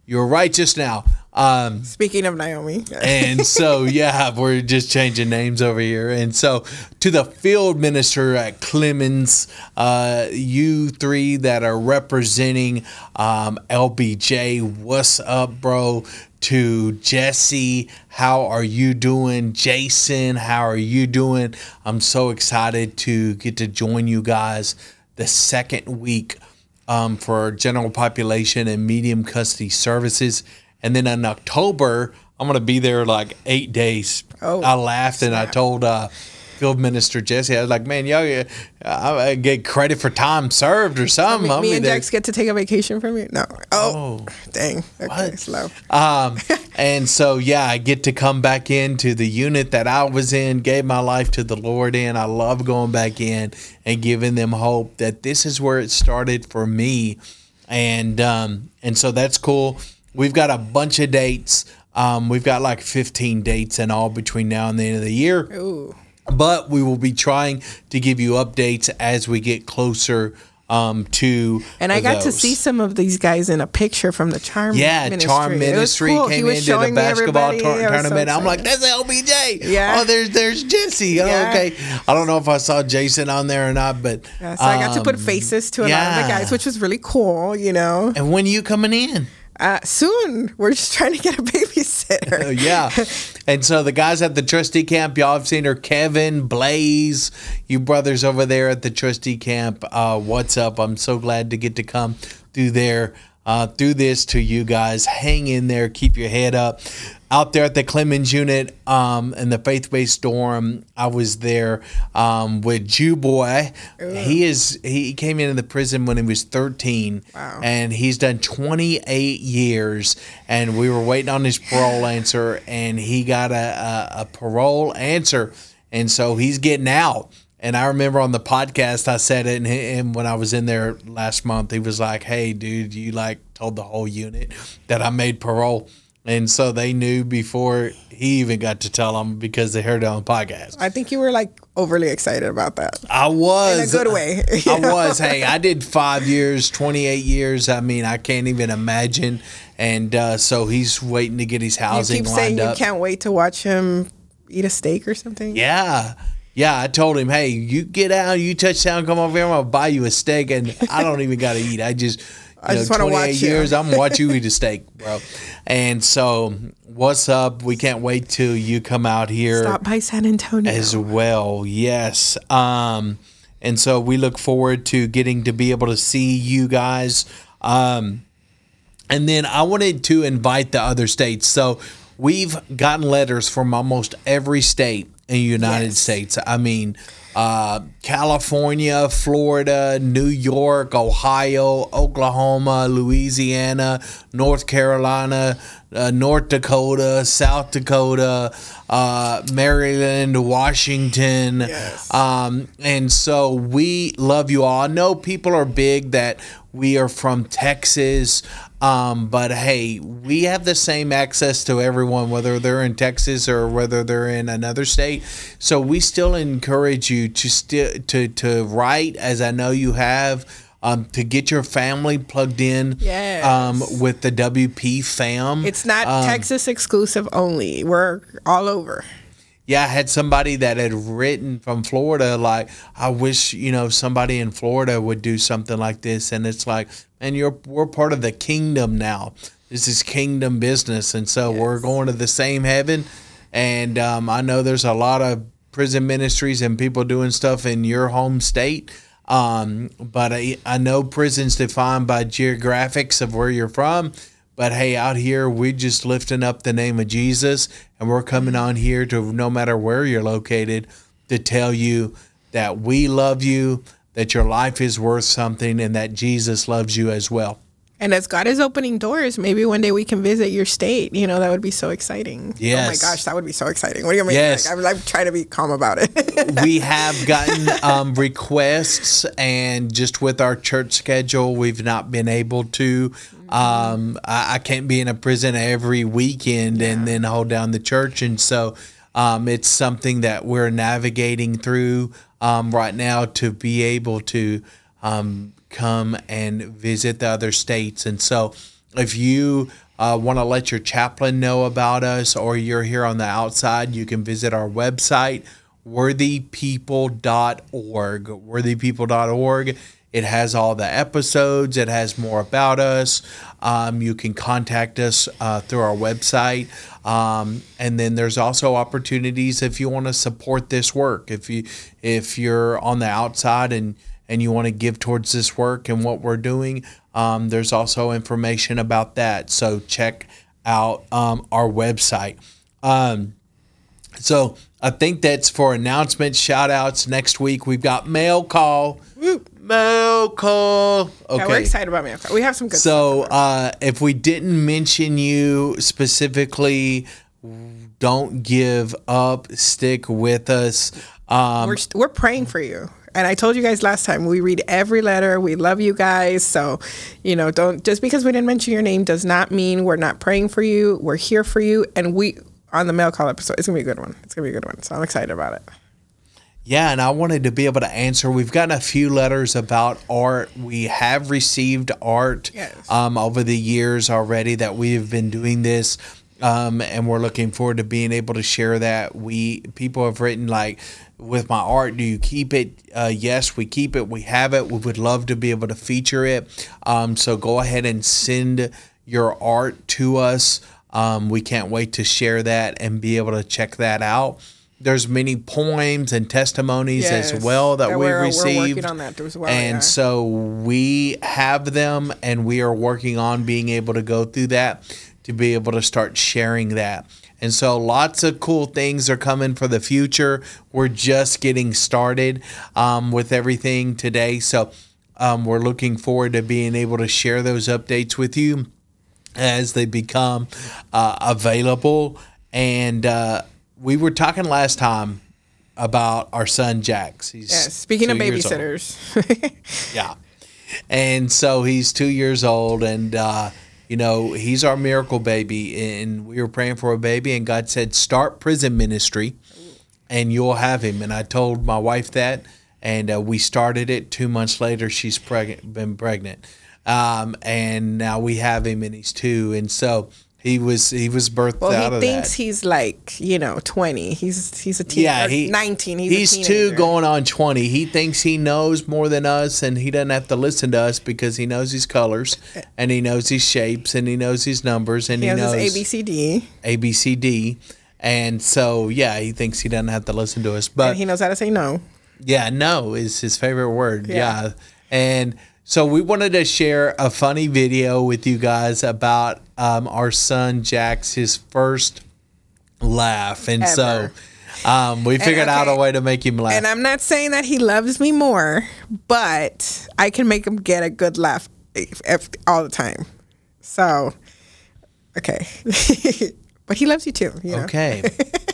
You're righteous now. Um, Speaking of Naomi. and so, yeah, we're just changing names over here. And so, to the field minister at Clemens, uh, you three that are representing um, LBJ, what's up, bro? To Jesse, how are you doing? Jason, how are you doing? I'm so excited to get to join you guys the second week um, for general population and medium custody services. And then in October, I'm going to be there like eight days. Oh, I laughed snap. and I told uh, Field Minister Jesse. I was like, man, y'all I get credit for time served or something. Me, I me and Jax get to take a vacation from you? No. Oh, dang. Okay, What? slow. Um, and so yeah, I get to come back into the unit that I was in, gave my life to the Lord in. I love going back in and giving them hope that this is where it started for me, and um, and so that's cool. We've got a bunch of dates. Um, we've got like 15 dates in all between now and the end of the year. Ooh. But we will be trying to give you updates as we get closer um, to. And I got to see some of these guys in a picture from the Charm Yeah, Ministry. Charm Ministry cool. Came in did a basketball everybody. tour- I was so tournament. I'm like, that's LBJ. Yeah. Oh, there's there's Jesse. Oh, Yeah. okay. I don't know if I saw Jason on there or not, but Yeah, so I got to put um, faces to a lot of the guys, which was really cool, you know. And when you coming in? Uh, soon, we're just trying to get a babysitter. Yeah. and so the guys at the trustee camp, y'all have seen her, Kevin, Blaze, you brothers over there at the trustee camp. Uh, what's up? I'm so glad to get to come through there. Uh, through this to you guys, hang in there, keep your head up. Out there at the Clemens unit um, and the Faith Based Dorm, I was there um, with Jew Boy. He is he came into the prison when he was 13, Wow. and he's done 28 years. And we were waiting on his parole answer, and he got a, a, a parole answer, and so he's getting out. And I remember on the podcast I said it, and, and when I was in there last month, he was like, "Hey, dude, you like told the whole unit that I made parole." And so they knew before he even got to tell them because they heard it on the podcast. I think you were like overly excited about that. I was In a good way, I know? was. Hey, I did five years, twenty eight years. I mean, I can't even imagine. And uh, so he's waiting to get his You housing keep lined saying you can't wait to watch him eat a steak or something. Yeah. Yeah, I told him, hey, you get out, you touchdown, come over here, I'm gonna buy you a steak, and I don't even gotta eat. I just, you I know, just wanna 28 watch you. years, I'm gonna watch you eat a steak, bro. And so, what's up? We can't wait till you come out here Stop by San Antonio. as well. Yes. Um, and so we look forward to getting to be able to see you guys. Um, and then I wanted to invite the other states. So we've gotten letters from almost every state in the United Yes. States. I mean, uh, California, Florida, New York, Ohio, Oklahoma, Louisiana, North Carolina, uh, North Dakota, South Dakota, uh, Maryland, Washington. Yes. Um, and so we love you all. I know people are big that we are from Texas, um, but hey, we have the same access to everyone, whether they're in Texas or whether they're in another state. So we still encourage you to still to to write, as I know you have. Um, to get your family plugged in Yes. um, with the WP fam. it's not Um, Texas exclusive only. We're all over. Yeah, I had somebody that had written from Florida, like, I wish, you know, somebody in Florida would do something like this. And it's like, and you're we're part of the kingdom now. This is kingdom business. And so we're going to the same heaven. And um, I know there's a lot of prison ministries and people doing stuff in your home state. Um, but I, I know prison's defined by geographics of where you're from. But hey, out here, we're just lifting up the name of Jesus, and we're coming on here to no matter where you're located to tell you that we love you, that your life is worth something, and that Jesus loves you as well. And as God is opening doors, maybe one day we can visit your state. You know, that would be so exciting. Yes. Oh my gosh, that would be so exciting. What do you mean? Yes. Like, I'm like trying to be calm about it. we have gotten um, requests, and just with our church schedule, we've not been able to. Um, I, I can't be in a prison every weekend and then hold down the church, and so um, it's something that we're navigating through um, right now to be able to um, come and visit the other states. And so, if you uh, want to let your chaplain know about us or you're here on the outside, you can visit our website, worthypeople.org. Worthypeople.org. It has all the episodes, it has more about us. Um, you can contact us uh, through our website. Um, and then there's also opportunities if you want to support this work. If you if you're on the outside and and you want to give towards this work and what we're doing, um, there's also information about that. So check out um, our website. Um, So I think that's for announcements, shout outs. Next week we've got mail call. Mail call. Okay. Yeah, we're excited about mail. We have some good. So uh, if we didn't mention you specifically, don't give up. Stick with us. Um, we're we're praying for you. And I told you guys last time we read every letter. We love you guys. So, you know, don't just because we didn't mention your name does not mean we're not praying for you. We're here for you, and we on the mail call episode. It's gonna be a good one. It's gonna be a good one. So I'm excited about it. Yeah, and I wanted to be able to answer. We've gotten a few letters about art. We have received art Yes. um, over the years already that we have been doing this, um, and we're looking forward to being able to share that. We people have written like, "With my art, do you keep it?" Uh, yes, we keep it. We have it. We would love to be able to feature it. Um, so go ahead and send your art to us. Um, we can't wait to share that and be able to check that out. There's many poems and testimonies as well that Yeah, we received. that well, And yeah. so we have them and we are working on being able to go through that to be able to start sharing that. And so lots of cool things are coming for the future. We're just getting started um, with everything today. So um, we're looking forward to being able to share those updates with you as they become uh, available. And uh, we were talking last time about our son Jax. He's Yeah, speaking of babysitters, Yeah. And so he's two years old, and uh, you know he's our miracle baby. And we were praying for a baby, and God said, "Start prison ministry, and you'll have him." And I told my wife that, and uh, we started it. Two months later, she's pregnant, been pregnant, um, and now we have him, and he's two. And so he was he was birthed well, out he of thinks that. he's like you know twenty. He's he's a teen. Yeah, he nineteen. He's, a two going on twenty. He thinks he knows more than us, and he doesn't have to listen to us because he knows his colors, and he knows his shapes, and he knows his numbers, and He he, knows ABCD, A B C D, and so yeah, he thinks he doesn't have to listen to us, but and he knows how to say no. yeah, no is his favorite word. Yeah. Yeah. And so we wanted to share a funny video with you guys about um, our son Jax, his first laugh. And Ever. so um, we figured out a way to make him laugh. And I'm not saying that he loves me more, but I can make him get a good laugh if, if, all the time. So, okay. but he loves you too. You know? Okay.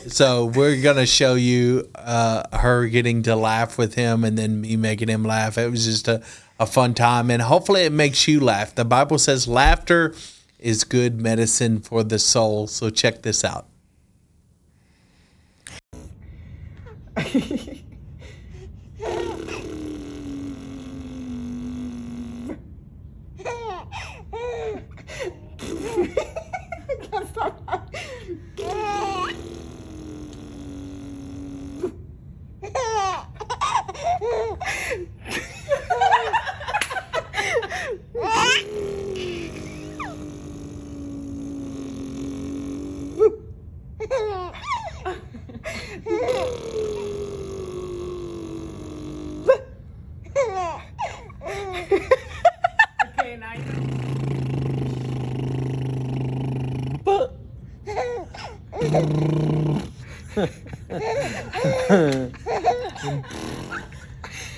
so we're going to show you uh, her getting to laugh with him and then me making him laugh. It was just a, a fun time. And hopefully it makes you laugh. The Bible says laughter is good medicine for the soul. So check this out.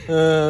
Uh.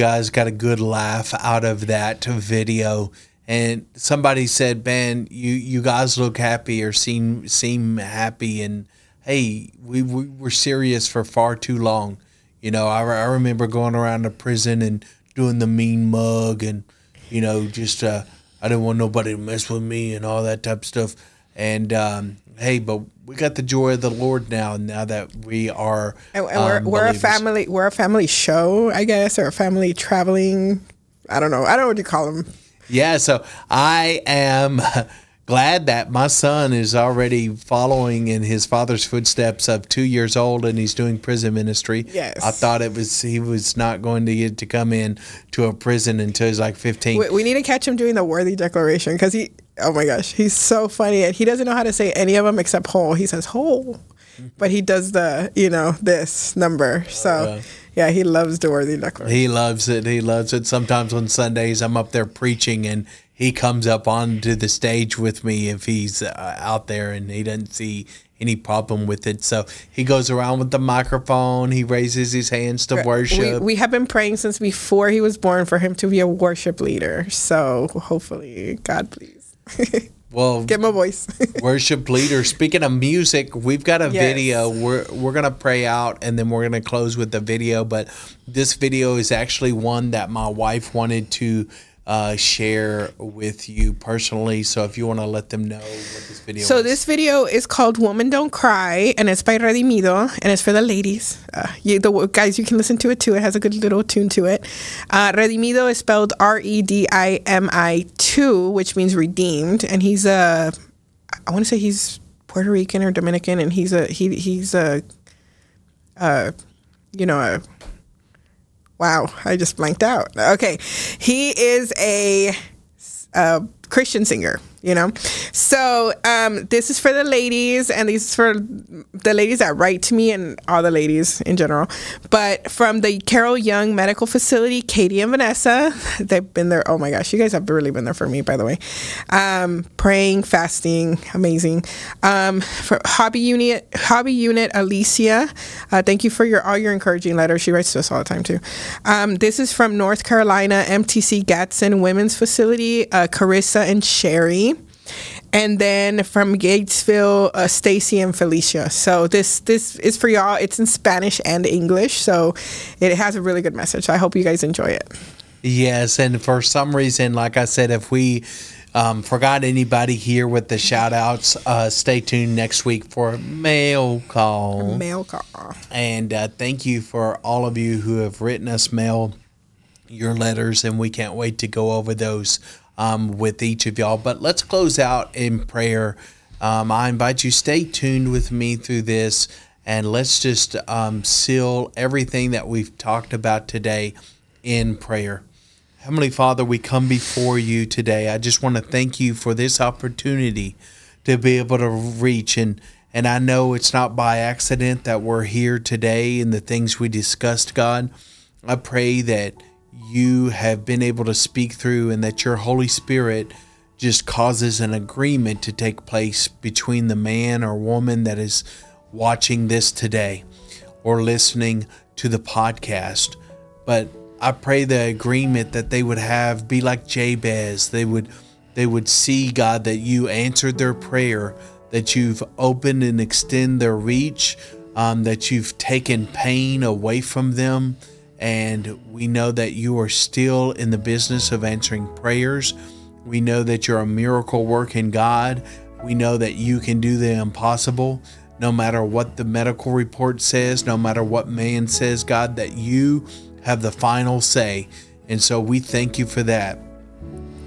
Guys got a good laugh out of that video. And somebody said, "Man, you you guys look happy or seem seem happy." And hey, we, we were serious for far too long. You know, I, I remember going around the prison and doing the mean mug, and you know, just uh, I didn't want nobody to mess with me and all that type of stuff. and um, hey, but we got the joy of the Lord now. Now that we are, And, and we're, um, we're a family. We're a family show, I guess, or a family traveling. I don't know. I don't know what you call them. Yeah, so I am glad that my son is already following in his father's footsteps of two years old and he's doing prison ministry. Yes. I thought it was he was not going to get to come in to a prison until he's like 15. We, we need to catch him doing the worthy declaration because he. Oh my gosh, he's so funny, and he doesn't know how to say any of them except whole. He says whole, but he does the you know this number. So yeah, he loves the worthy declaration. He loves it. He loves it. Sometimes on Sundays, I'm up there preaching, and he comes up onto the stage with me if he's uh, out there and he doesn't see any problem with it. So he goes around with the microphone. He raises his hands to We, worship. we have been praying since before he was born for him to be a worship leader. So hopefully, God please. well, Get my voice. worship leader. Speaking of music, we've got a Yes. video. We're we're gonna pray out and then we're gonna close with the video. But this video is actually one that my wife wanted to uh, share with you personally. So if you want to let them know what this video. So is. this video is called "Woman Don't Cry" and it's by Redimi2 and it's for the ladies. Uh, you, the guys, you can listen to it too. It has a good little tune to it. Uh, Redimi2 is spelled R E D I M I two, which means redeemed, and he's a. I want to say he's Puerto Rican or Dominican, and he's a he he's a. Uh, you know a. Wow, I just blanked out. Okay, he is a a Christian singer, you know. So um, this is for the ladies, and these is for the ladies that write to me, and all the ladies in general. But from the Carole Young Medical Facility, Katie and Vanessa, they've been there. Oh my gosh, you guys have really been there for me, by the way. Um, praying, fasting, amazing. Um, for hobby unit, hobby unit, Alicia, uh, thank you for your all your encouraging letters. She writes to us all the time too. Um, this is from North Carolina MTC Gadsden Women's Facility, uh, Carissa and Sherry. And then from Gatesville, uh, Stacy and Felicia. So this this is for y'all. It's in Spanish and English, so it has a really good message. I hope you guys enjoy it. Yes, and for some reason, like I said, if we um, forgot anybody here with the shout outs, uh, stay tuned next week for mail call. Mail call. And uh, thank you for all of you who have written us mail, your letters, and we can't wait to go over those um, with each of y'all. But let's close out in prayer. Um, I invite you stay tuned with me through this, and let's just um, seal everything that we've talked about today in prayer. Heavenly Father, we come before you today. I just want to thank you for this opportunity to be able to reach and and I know it's not by accident that we're here today and the things we discussed, God. I pray that you have been able to speak through and that your Holy Spirit just causes an agreement to take place between the man or woman that is watching this today or listening to the podcast. But I pray the agreement that they would have be like Jabez. They would they would see God that you answered their prayer, that you've opened and extend their reach, um, that you've taken pain away from them, and we know that you are still in the business of answering prayers. We know that you're a miracle working God. We know that you can do the impossible no matter what the medical report says, no matter what man says, God, that you have the final say. And so we thank you for that.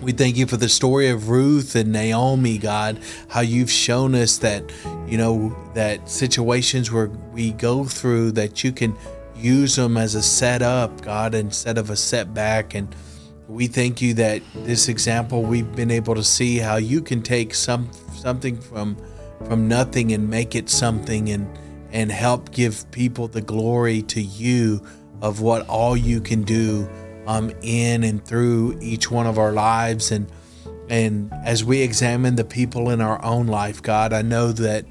We thank you for the story of Ruth and Naomi, God, how you've shown us that, you know, that situations where we go through that you can use them as a setup, God, instead of a setback. And we thank you that this example we've been able to see how you can take some something from from nothing and make it something and and help give people the glory to you of what all you can do um, in and through each one of our lives and and as we examine the people in our own life god i know that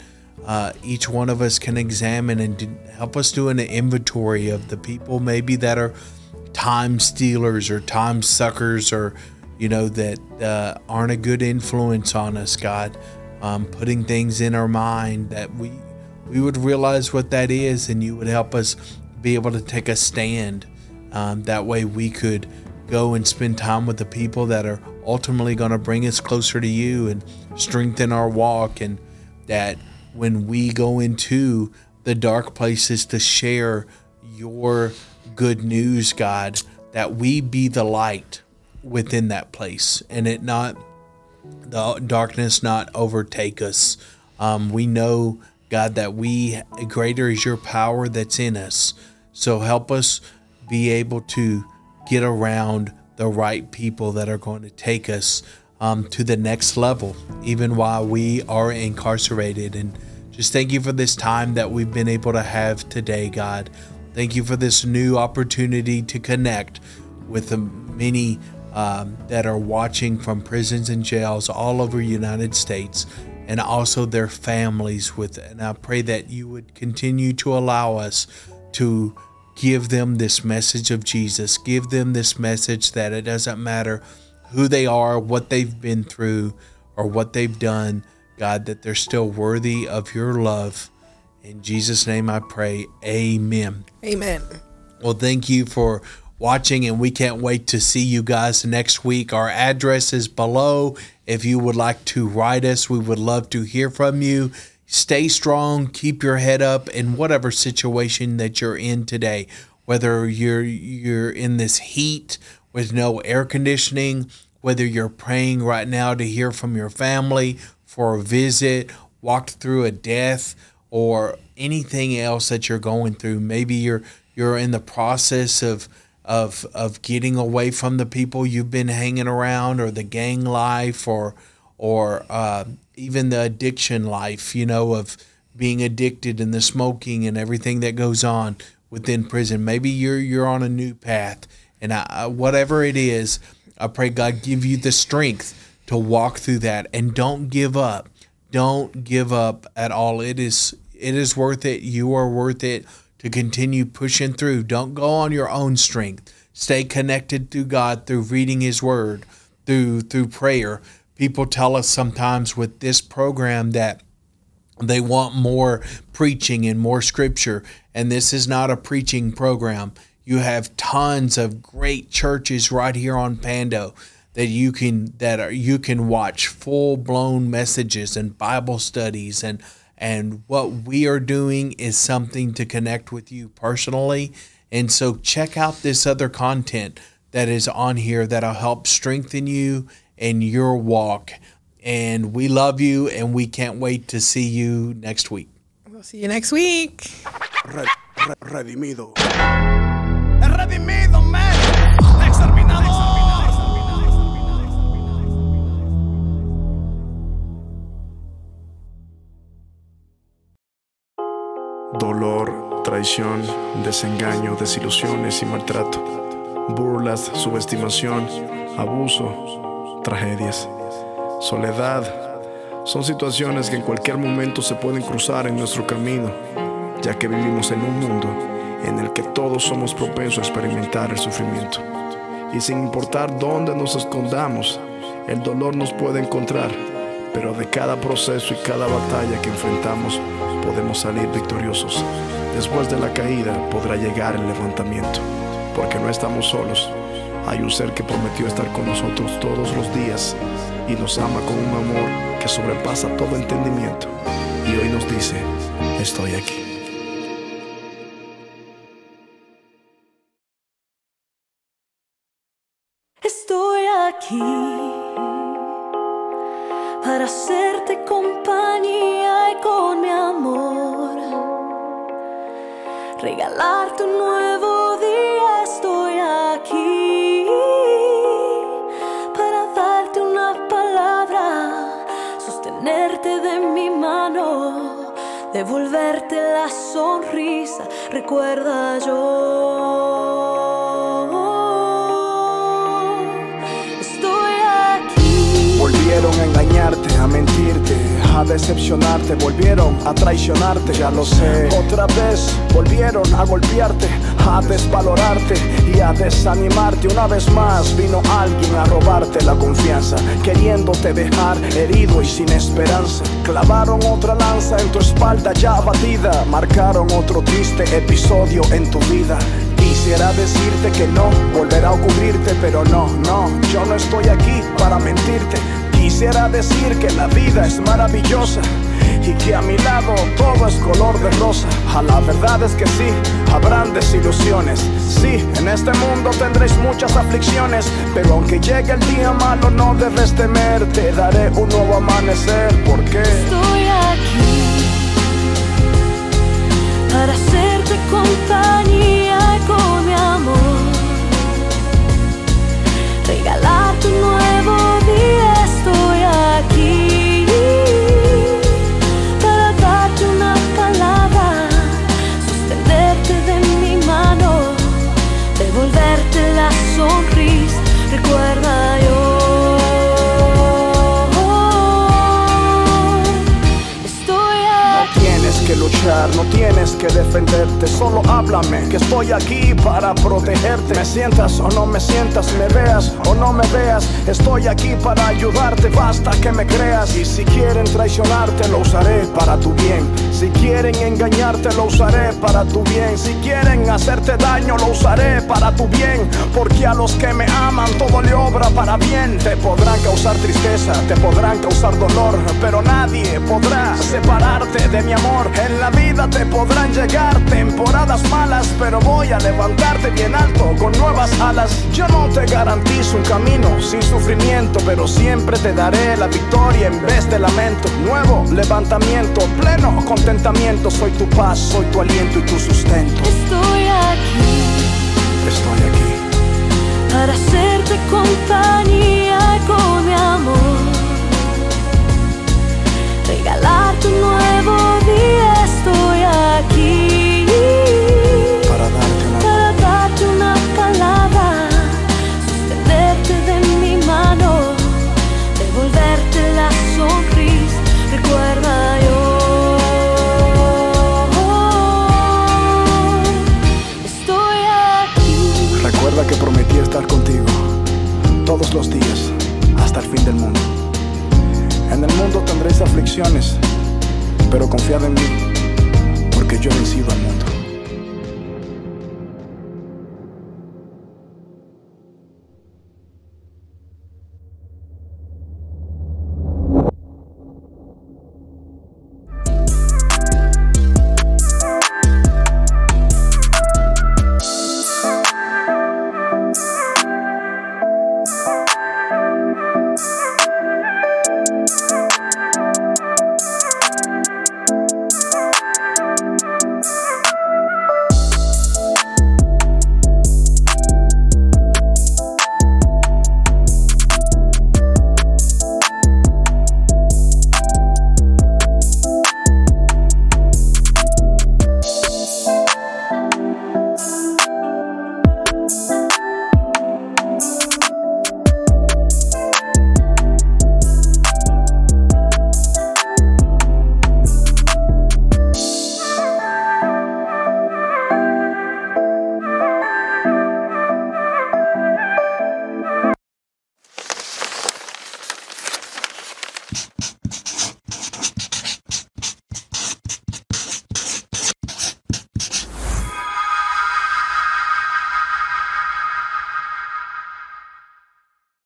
uh, each one of us can examine and help us do an inventory of the people maybe that are time stealers or time suckers or you know that uh, aren't a good influence on us god. Um, putting things in our mind that we we would realize what that is and you would help us be able to take a stand. Um, that way we could go and spend time with the people that are ultimately going to bring us closer to you and strengthen our walk, and that when we go into the dark places to share your good news, God, that we be the light within that place and it not the darkness not overtake us. Um, we know, God, that we greater is your power that's in us. So help us be able to get around the right people that are going to take us um, to the next level, even while we are incarcerated. And just thank you for this time that we've been able to have today, God. Thank you for this new opportunity to connect with the many um, that are watching from prisons and jails all over United States and also their families with and I pray that you would continue to allow us to give them this message of Jesus give them this message that it doesn't matter who they are what they've been through or what they've done God that they're still worthy of your love in Jesus name I pray amen Amen. well thank you for watching, and we can't wait to see you guys next week. Our address is below. If you would like to write us, we would love to hear from you. Stay strong, keep your head up in whatever situation that you're in today. Whether you're you're in this heat with no air conditioning, whether you're praying right now to hear from your family for a visit, walked through a death, or anything else that you're going through. Maybe you're you're in the process of of of getting away from the people you've been hanging around or the gang life or or uh, even the addiction life you know of being addicted and the smoking and everything that goes on within prison maybe you're you're on a new path and I, whatever it is i pray god give you the strength to walk through that and don't give up don't give up at all it is it is worth it you are worth it to continue pushing through. Don't go on your own strength. Stay connected to God through reading His Word, through through prayer. People tell us sometimes with this program that they want more preaching and more scripture, and this is not a preaching program. You have tons of great churches right here on Pando that you can that are, you can watch full blown messages and Bible studies and and what we are doing is something to connect with you personally. And so check out this other content that is on here that'll help strengthen you in your walk. And we love you and we can't wait to see you next week. We'll see you next week. Redimi2. Dolor, traición, desengaño, desilusiones y maltrato. Burlas, subestimación, abuso, tragedias. Soledad. Son situaciones que en cualquier momento se pueden cruzar en nuestro camino, ya que vivimos en un mundo en el que todos somos propensos a experimentar el sufrimiento. Y sin importar dónde nos escondamos, el dolor nos puede encontrar, pero de cada proceso y cada batalla que enfrentamos podemos salir victoriosos. Después de la caída podrá llegar el levantamiento, porque no estamos solos. Hay un ser que prometió estar con nosotros todos los días y nos ama con un amor que sobrepasa todo entendimiento. Y hoy nos dice, estoy aquí. Para hacerte compañía y con mi amor regalarte un nuevo día. Estoy aquí para darte una palabra, sostenerte de mi mano, devolverte la sonrisa. Recuerda yo. Volvieron a engañarte, a mentirte, a decepcionarte, volvieron a traicionarte, ya lo sé. Otra vez volvieron a golpearte, a desvalorarte y a desanimarte. Una vez más vino alguien a robarte la confianza, queriéndote dejar herido y sin esperanza. Clavaron otra lanza en tu espalda ya abatida, marcaron otro triste episodio en tu vida. Quisiera decirte que no volverá a ocurrirte, pero no, no, yo no estoy aquí para mentirte. Quisiera decir que la vida es maravillosa y que a mi lado todo es color de rosa. A la verdad es que sí, habrán desilusiones. Sí, en este mundo tendréis muchas aflicciones, pero aunque llegue el día malo no debes temer, te daré un nuevo amanecer. porque Estoy aquí para hacerte compañía con mi amor, regalarte un nuevo día. escuchar, no tiene tienes que defenderte, solo háblame, que estoy aquí para protegerte. Me sientas o no me sientas, me veas o no me veas, estoy aquí para ayudarte, basta que me creas. Y si quieren traicionarte, lo usaré para tu bien. Si quieren engañarte, lo usaré para tu bien. Si quieren hacerte daño, lo usaré para tu bien. Porque a los que me aman, todo le obra para bien. Te podrán causar tristeza, te podrán causar dolor, pero nadie podrá separarte de mi amor. En la vida te podrán llegar temporadas malas, pero voy a levantarte bien alto con nuevas alas. Yo no te garantizo un camino sin sufrimiento, pero siempre te daré la victoria en vez de lamento. Nuevo levantamiento, pleno contentamiento. Soy tu paz, soy tu aliento y tu sustento. Estoy aquí Estoy aquí. para hacerte compañía con mi amor. Regalarte un nuevo los días hasta el fin del mundo. En el mundo tendréis aflicciones, pero confiad en mí, porque yo he vencido al mundo.